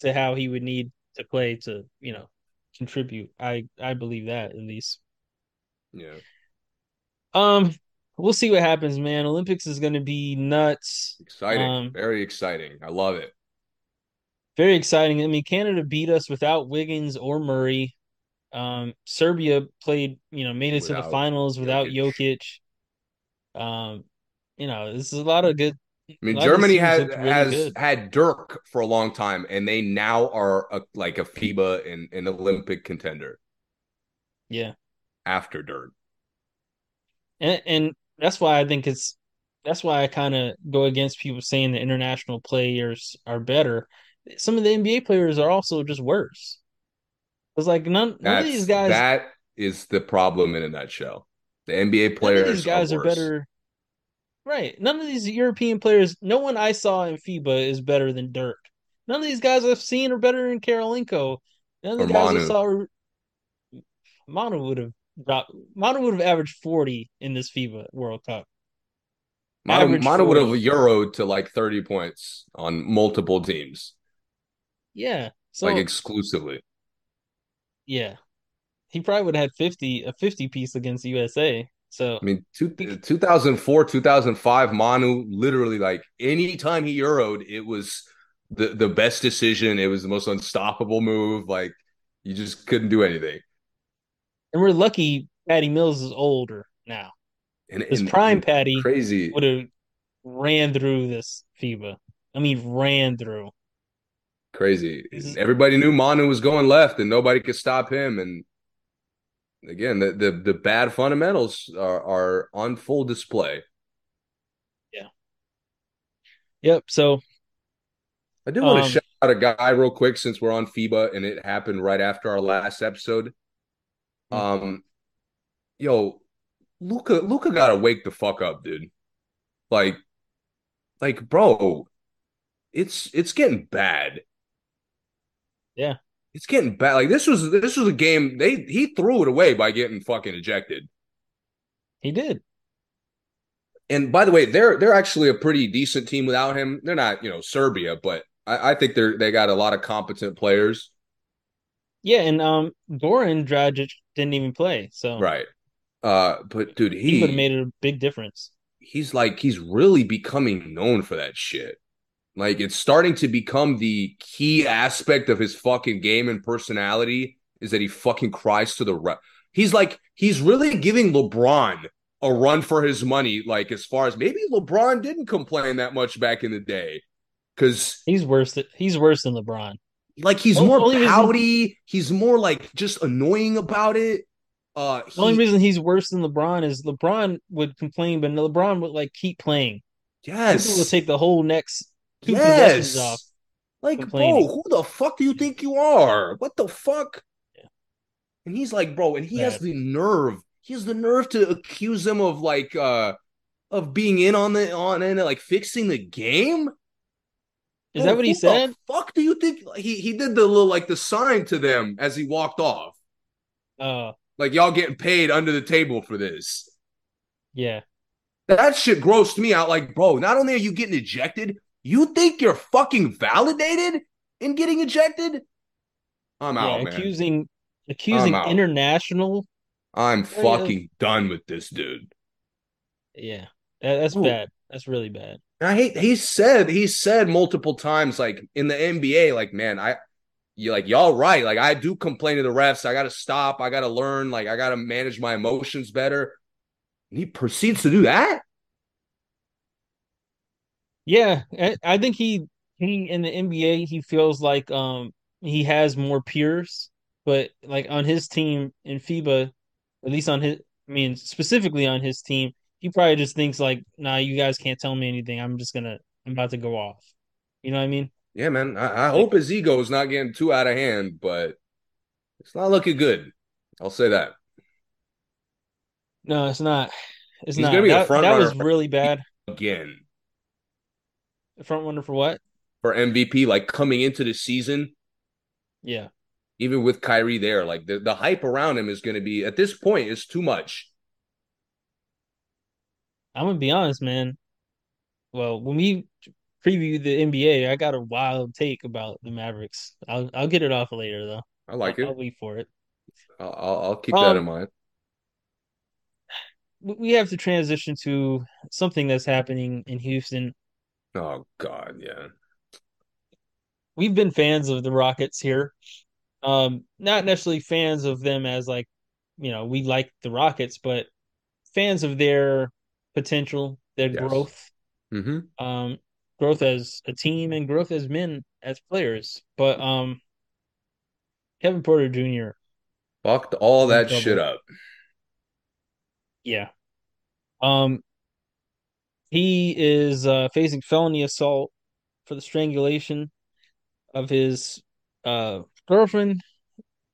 to how he would need to play to you know contribute. I I believe that at least. Yeah. Um, we'll see what happens, man. Olympics is going to be nuts. Exciting. Um, Very exciting. I love it. Very exciting. I mean, Canada beat us without Wiggins or Murray. Um, Serbia played, you know, made it to the finals without Jokic. Jokic. Um, you know, this is a lot of good. I mean, A lot of Germany has really has good. had Dirk for a long time, and they now are a, like a FIBA and an Olympic contender Yeah. After Dirk. and and that's why I think it's that's why I kind of go against people saying the international players are better. Some of the NBA players are also just worse. It's like none none of these guys that is the problem in a nutshell. The NBA none of players these guys are, are, better. Right. None of these European players, no one I saw in FIBA is better than Dirk. None of these guys I've seen are better than Kirilenko. None of Or the guys I saw Manu would have dropped Manu would have averaged 40 in this FIBA World Cup. Manu, average Manu would have euroed to like 30 points on multiple teams, Yeah. So like exclusively. Yeah. He probably would have had 50 a 50 piece against USA. So I mean, two, uh, 2004, 2005, Manu literally like anytime he euroed, it was the, the best decision. It was the most unstoppable move. Like you just couldn't do anything. And we're lucky Patty Mills is older now. And, His prime and Patty crazy. would have ran through this FIBA. I mean ran through. crazy. Is- Everybody knew Manu was going left, and nobody could stop him. And again, the the, the bad fundamentals are, are on full display. Yeah. Yep. So I do want to Um, shout out a guy real quick since we're on FIBA and it happened right after our last episode. Hmm. Um, yo, Luka, Luka got to wake the fuck up, dude. Like, like, bro, it's it's getting bad. Yeah. It's getting bad. Like this was this was a game they he threw it away by getting fucking ejected. he did. And by the way, they're they're actually a pretty decent team without him. They're not, you know, Serbia, but I, I think they're they got a lot of competent players. Yeah, and um Goran Dragic didn't even play. So Right. Uh, but dude, he would have he made a big difference. he's like he's really becoming known for that shit. Like it's starting to become the key aspect of his fucking game and personality is that he fucking cries to the ref. He's like he's really giving LeBron a run for his money. Like as far as maybe LeBron didn't complain that much back in the day, because he's worse. Than, he's worse than LeBron. Like he's more pouty. Reason, he's more like just annoying about it. Uh, the only reason he's worse than LeBron is LeBron would complain, but LeBron would like keep playing. Yes, People will take the whole next two yes. possessions off. Like, bro, who the fuck do you think you are? What the fuck? Yeah. And he's like, bro, and he Bad. has the nerve. He has the nerve to accuse him of like uh of being in on the on and like fixing the game. Is bro, that what he said? fuck do you think he he did the little like the sign to them as he walked off? Uh like y'all getting paid under the table for this. Yeah. That shit grossed me out. Like, bro, not only are you getting ejected, you think you're fucking validated in getting ejected? I'm yeah, out, man. Accusing accusing I'm international. I'm fucking done with this dude. Yeah. That, that's Ooh. bad. That's really bad. I hate he said he said multiple times like in the NBA like man I you like y'all right. Like I do complain to the refs. I got to stop. I got to learn. Like I got to manage my emotions better. And he proceeds to do that. Yeah, I think he he in the NBA he feels like um he has more peers, but like on his team in FIBA, at least on his I mean specifically on his team, he probably just thinks like, nah, you guys can't tell me anything. I'm just gonna I'm about to go off. You know what I mean? yeah, man. I, I hope his ego is not getting too out of hand, but it's not looking good. I'll say that. No, it's not. It's He's not. Gonna be that, a front that was really bad. Again. The front runner for what? For MVP, like coming into the season. Yeah. Even with Kyrie there, like the, the hype around him is going to be at this point is too much. I'm gonna be honest, man. Well, when we preview the NBA, I got a wild take about the Mavericks. I'll I'll get it off later though. I like I'll, it. I'll wait for it. I'll I'll keep um, that in mind. We have to transition to something that's happening in Houston. Oh God, yeah. We've been fans of the Rockets here. Um, not necessarily fans of them as like, you know, we like the Rockets, but fans of their potential, their yes. growth. Mm-hmm. Um, growth as a team and growth as men as players. But um Kevin Porter Jr. fucked all that trouble. shit up. Yeah. Um he is uh facing felony assault for the strangulation of his uh girlfriend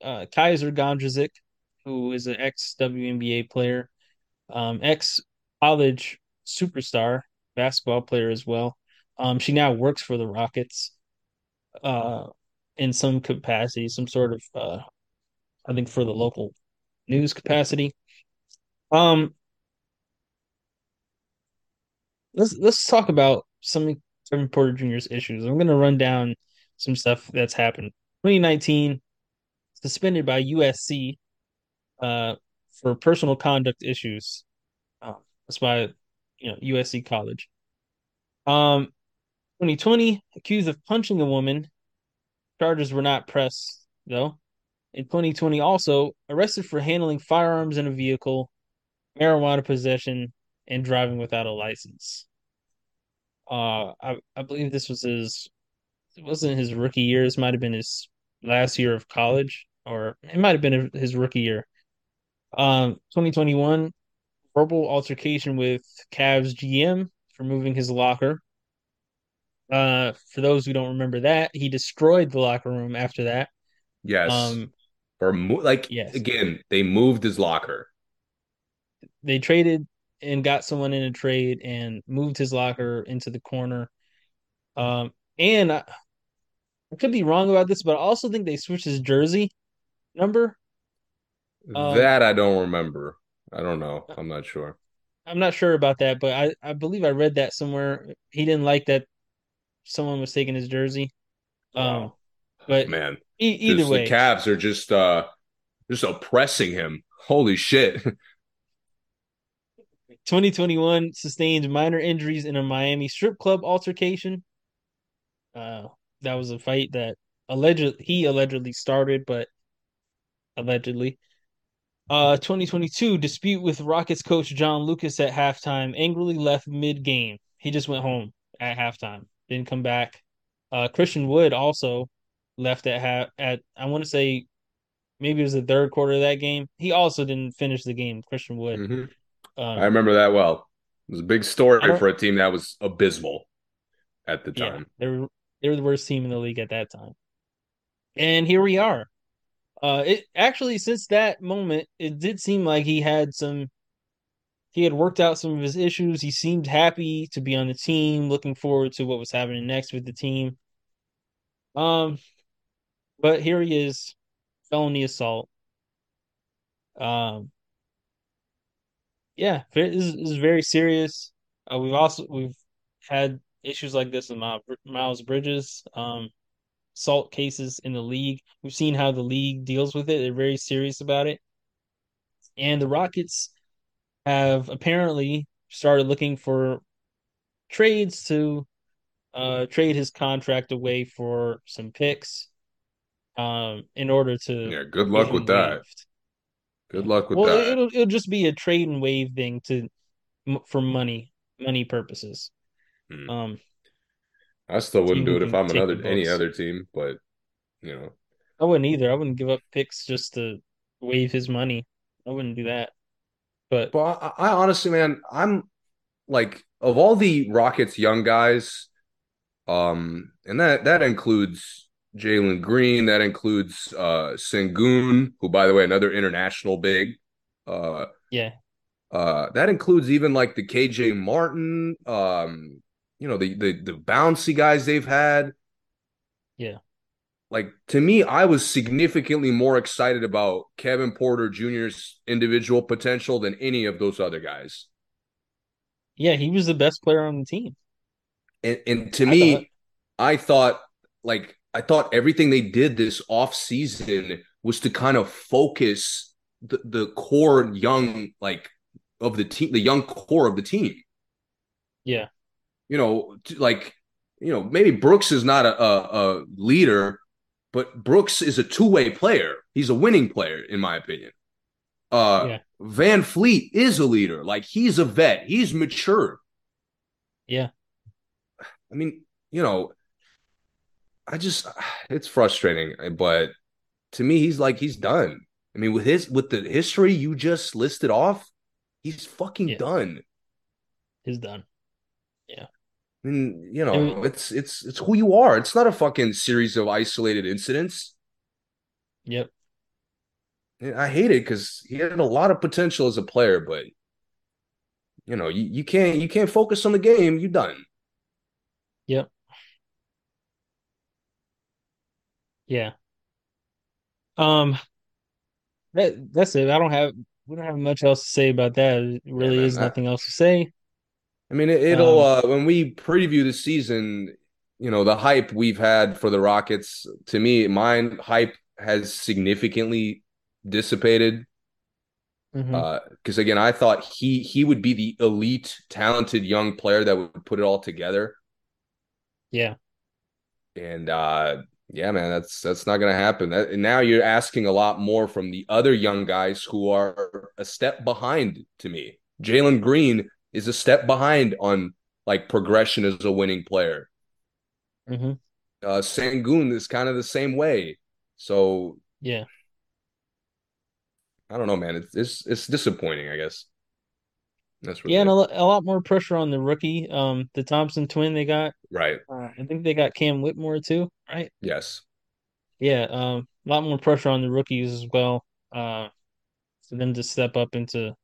uh Kysre Gondrezick, who is an ex WNBA player, um ex college superstar basketball player as well. Um, she now works for the Rockets, uh, in some capacity, some sort of, uh, I think for the local news capacity. Um, let's let's talk about some Kevin Porter Jr.'s issues. I'm going to run down some stuff that's happened. 2019, suspended by USC uh, for personal conduct issues. That's by you know USC College. Um, 2020, accused of punching a woman. Charges were not pressed, though. In 2020, also arrested for handling firearms in a vehicle, marijuana possession, and driving without a license. Uh, I, I believe this was his, it wasn't his rookie year. This might have been his last year of college, or it might have been his rookie year. Um, 2021, verbal altercation with Cavs GM for moving his locker. Uh, for those who don't remember that, he destroyed the locker room after that. Yes. Um, or mo- like yes. again, they moved his locker. They traded and got someone in a trade and moved his locker into the corner. Um, and I, I could be wrong about this, but I also think they switched his jersey number. Um, that I don't remember. I don't know. I'm not sure. I'm not sure about that, but I, I believe I read that somewhere. He didn't like that someone was taking his jersey. Um, but man, e- either way, the Cavs are just uh just oppressing him. Holy shit. [LAUGHS] 2021 sustained minor injuries in a Miami strip club altercation. Uh, that was a fight that alleged he allegedly started, but allegedly. Uh, 2022 dispute with Rockets coach John Lucas at halftime. Angrily left mid game. He just went home at halftime. Didn't come back. Uh, Christian Wood also left at half at I want to say maybe it was the third quarter of that game. He also didn't finish the game. Christian Wood. Mhm. Um, I remember that well. It was a big story for a team that was abysmal at the yeah, time. they were they were the worst team in the league at that time. And here we are. Uh, it actually since that moment, it did seem like he had some. He had worked out some of his issues. He seemed happy to be on the team, looking forward to what was happening next with the team. Um, but here he is, felony assault. Um, yeah, this is, very serious. Uh, we've also we've had issues like this with Miles Bridges. Um, assault cases in the league. We've seen how the league deals with it. They're very serious about it. And the Rockets have apparently started looking for trades to uh, trade his contract away for some picks um, in order to Yeah, good luck with that. waived. Good luck with Well, that. it'll it'll just be a trade and waive thing to for money money purposes. Hmm. Um, I still wouldn't do it if I'm another any other team, but you know, I wouldn't either. I wouldn't give up picks just to waive his money. I wouldn't do that. But but I, I honestly, man, I'm like of all the Rockets young guys, um, and that that includes Jalen Green, that includes uh Sengun, who by the way, another international big. Uh yeah, uh that includes even like the KJ Martin, um, you know, the the the bouncy guys they've had. yeah, Like to me, I was significantly more excited about Kevin Porter Jr.'s individual potential than any of those other guys. yeah. He was the best player on the team. And and to I me, thought. I thought like I thought everything they did this off season was to kind of focus the, the core young like of the team, the young core of the team. Yeah, You know, like you know, maybe Brooks is not a, a, a leader, but Brooks is a two way player. He's a winning player, in my opinion. Uh, Yeah. VanVleet is a leader. Like he's a vet. He's mature. yeah, I mean, you know, I just it's frustrating, but to me, he's like he's done. I mean, with his with the history you just listed off, he's fucking Yeah. done. he's done. I mean, you know, I mean- it's it's it's who you are. It's not a fucking series of isolated incidents. Yep. And I hate it because he had a lot of potential as a player, but you know, you, you can't you can't focus on the game. You done. Yep. Yeah. Um. That that's it. I don't have. We don't have much else to say about that. It really man, is I- nothing else to say. I mean, it, it'll Um, uh, when we preview the season, you know, the hype we've had for the Rockets. To me, mine hype has significantly dissipated. Because again, I thought he he would be the elite, talented young player that would put it all together. Yeah. And uh, yeah, man, that's that's not gonna happen. That, and now you're asking a lot more from the other young guys who are a step behind to me. Jalen Green is a step behind on like progression as a winning player. Mhm. Uh, Sengun is kind of the same way. So Yeah. I don't know, man. It's it's it's disappointing, I guess. That's really Yeah, and a, a lot more pressure on the rookie. Um, the Thompson twin they got. right. Uh, I think they got Cam Whitmore too, right? Yes. Yeah. Um, a lot more pressure on the rookies as well. Uh, for them to step up into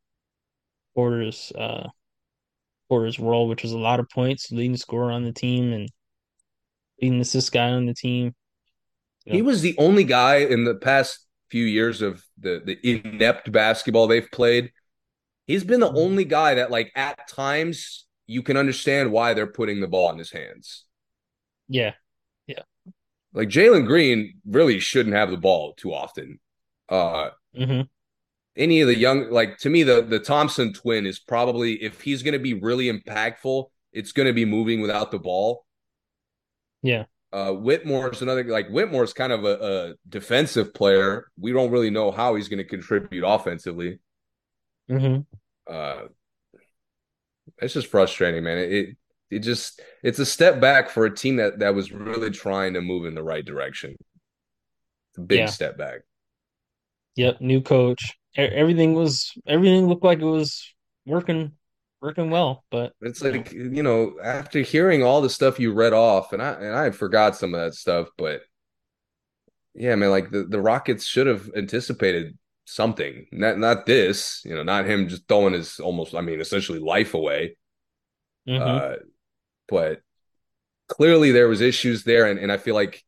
Porter's uh Porter's role, which was a lot of points, leading scorer on the team and leading assist guy on the team. He was the only guy in the past few years of the the inept basketball they've played. He's been the Mhm. only guy that, like, at times you can understand why they're putting the ball in his hands. Yeah. Yeah. Like Jalen Green really shouldn't have the ball too often. Uh, hmm any of the young, like to me, the the Thompson twin is probably if he's going to be really impactful, it's going to be moving without the ball. Yeah. Uh, Whitmore's another like Whitmore's kind of a, a defensive player. We don't really know how he's going to contribute offensively. Mm-hmm. Uh, it's just frustrating, man. It, it it just it's a step back for a team that that was really trying to move in the right direction. It's a big yeah. step back. Yep, new coach. Everything was everything looked like it was working working well, but it's like you know, you know after hearing all the stuff you read off, and I and I forgot some of that stuff, but yeah, man, like the the Rockets should have anticipated something, not not this, you know, not him just throwing his almost, I mean, essentially life away. Mm-hmm. Uh, but clearly there was issues there, and and I feel like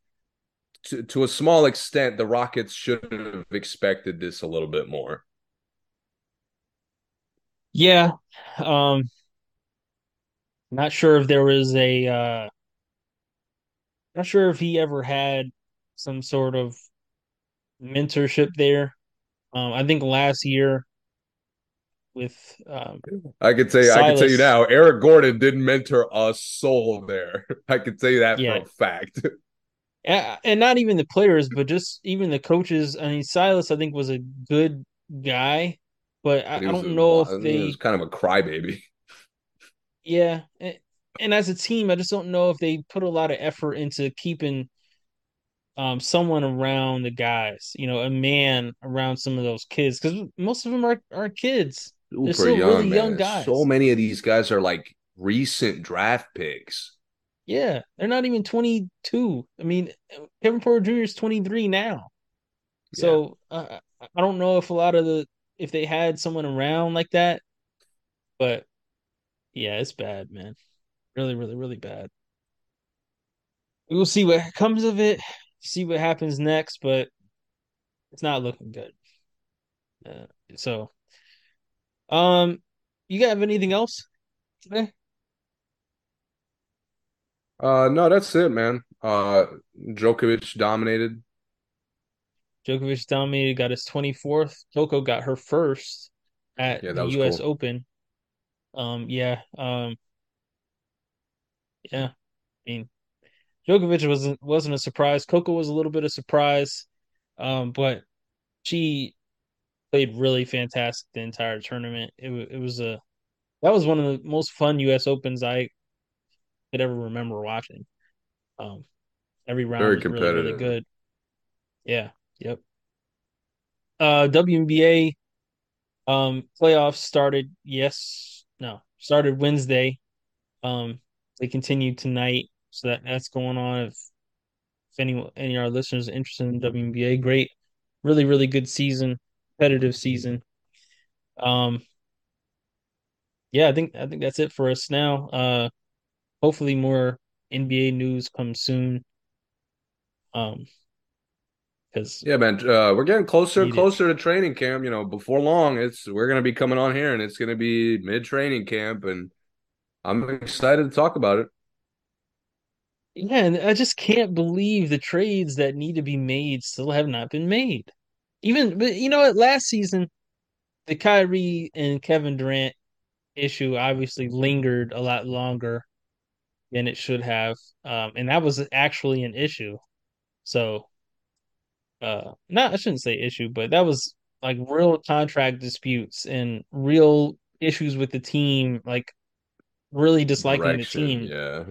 to to a small extent the Rockets should have expected this a little bit more. Yeah, um, not sure if there was a, uh, not sure if he ever had some sort of mentorship there. Um, I think last year with um, I can tell you, Silas, I can tell you now, Eric Gordon didn't mentor a soul there. [LAUGHS] I can tell you that yeah. for a fact. [LAUGHS] and not even the players, but just even the coaches. I mean, Silas, I think, was a good guy, but I, I don't know a, if they. was kind of a crybaby. [LAUGHS] Yeah, and, and as a team, I just don't know if they put a lot of effort into keeping um, someone around the guys, you know, a man around some of those kids, because most of them are are kids. They're still young, really man. young guys. So many of these guys are like recent draft picks. Yeah, they're not even 22. I mean, Kevin Porter Jr. is 23 now. Yeah. So uh, I don't know if a lot of the if they had someone around like that, but yeah, it's bad, man. Really, really, really bad. We will see what comes of it see what happens next, but it's not looking good. Uh, so, um, you have anything else today? Uh, no, that's it, man. Uh, Djokovic dominated. Djokovic dominated, got his 24th. Coco got her first at yeah, the US cool. Open. Um, yeah, um, yeah. I mean, Djokovic wasn't wasn't a surprise. Coco was a little bit of surprise, um, but she played really fantastic the entire tournament. It it was a that was one of the most fun U.S. Opens I could ever remember watching. Um, every round Very was competitive. really, really good. Yeah. Yep. Uh, WNBA um playoffs started. Yes. No. Started Wednesday. Um, they continued tonight. So that that's going on. If, if any any of our listeners are interested in WNBA, great, really really good season, competitive season. Um, yeah, I think I think that's it for us now. Uh, hopefully more NBA news comes soon. Um, because yeah, man, uh, we're getting closer closer to training camp. You know, before long, it's we're gonna be coming on here, and it's gonna be mid training camp, and I'm excited to talk about it. Yeah, and I just can't believe the trades that need to be made still have not been made. Even, but you know what? Last season, the Kyrie and Kevin Durant issue obviously lingered a lot longer than it should have, um, and that was actually an issue. So, uh, not I shouldn't say issue, but that was like real contract disputes and real issues with the team, like really disliking Direction, the team. Yeah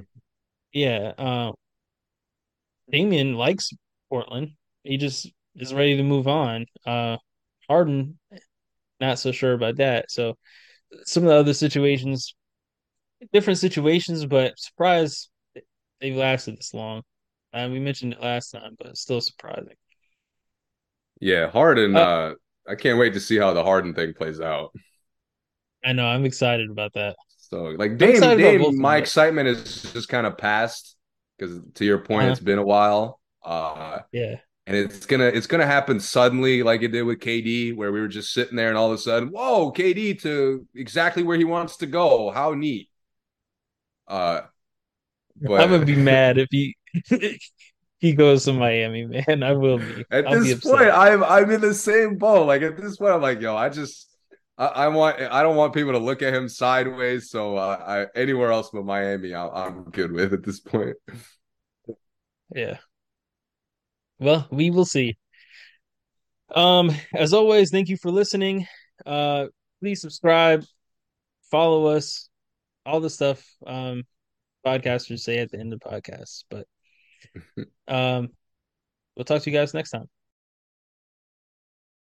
yeah, uh, Damian likes Portland. He just is ready to move on. Uh, Harden, not so sure about that. So some of the other situations, different situations, but surprise they've lasted this long. Uh, we mentioned it last time, but still surprising. Yeah, Harden. Uh, uh, I can't wait to see how the Harden thing plays out. I know. I'm excited about that. So like Dame, Dame my excitement is just kind of past because to your point, uh-huh. it's been a while. Uh, yeah, and it's gonna it's gonna happen suddenly, like it did with KD, where we were just sitting there, and all of a sudden, whoa, KD to exactly where he wants to go. How neat! Uh, but I'm gonna be mad if he [LAUGHS] he goes to Miami, man. I will be. At I'll this be point, I'm I'm in the same boat. Like at this point, I'm like, yo, I just I, I, want I don't want people to look at him sideways. So uh, I, anywhere else but Miami, I, am good with at this point. Yeah. Well, we will see. Um, as always, thank you for listening. Uh, please subscribe, follow us, all the stuff um podcasters say at the end of podcasts. But [LAUGHS] um, we'll talk to you guys next time.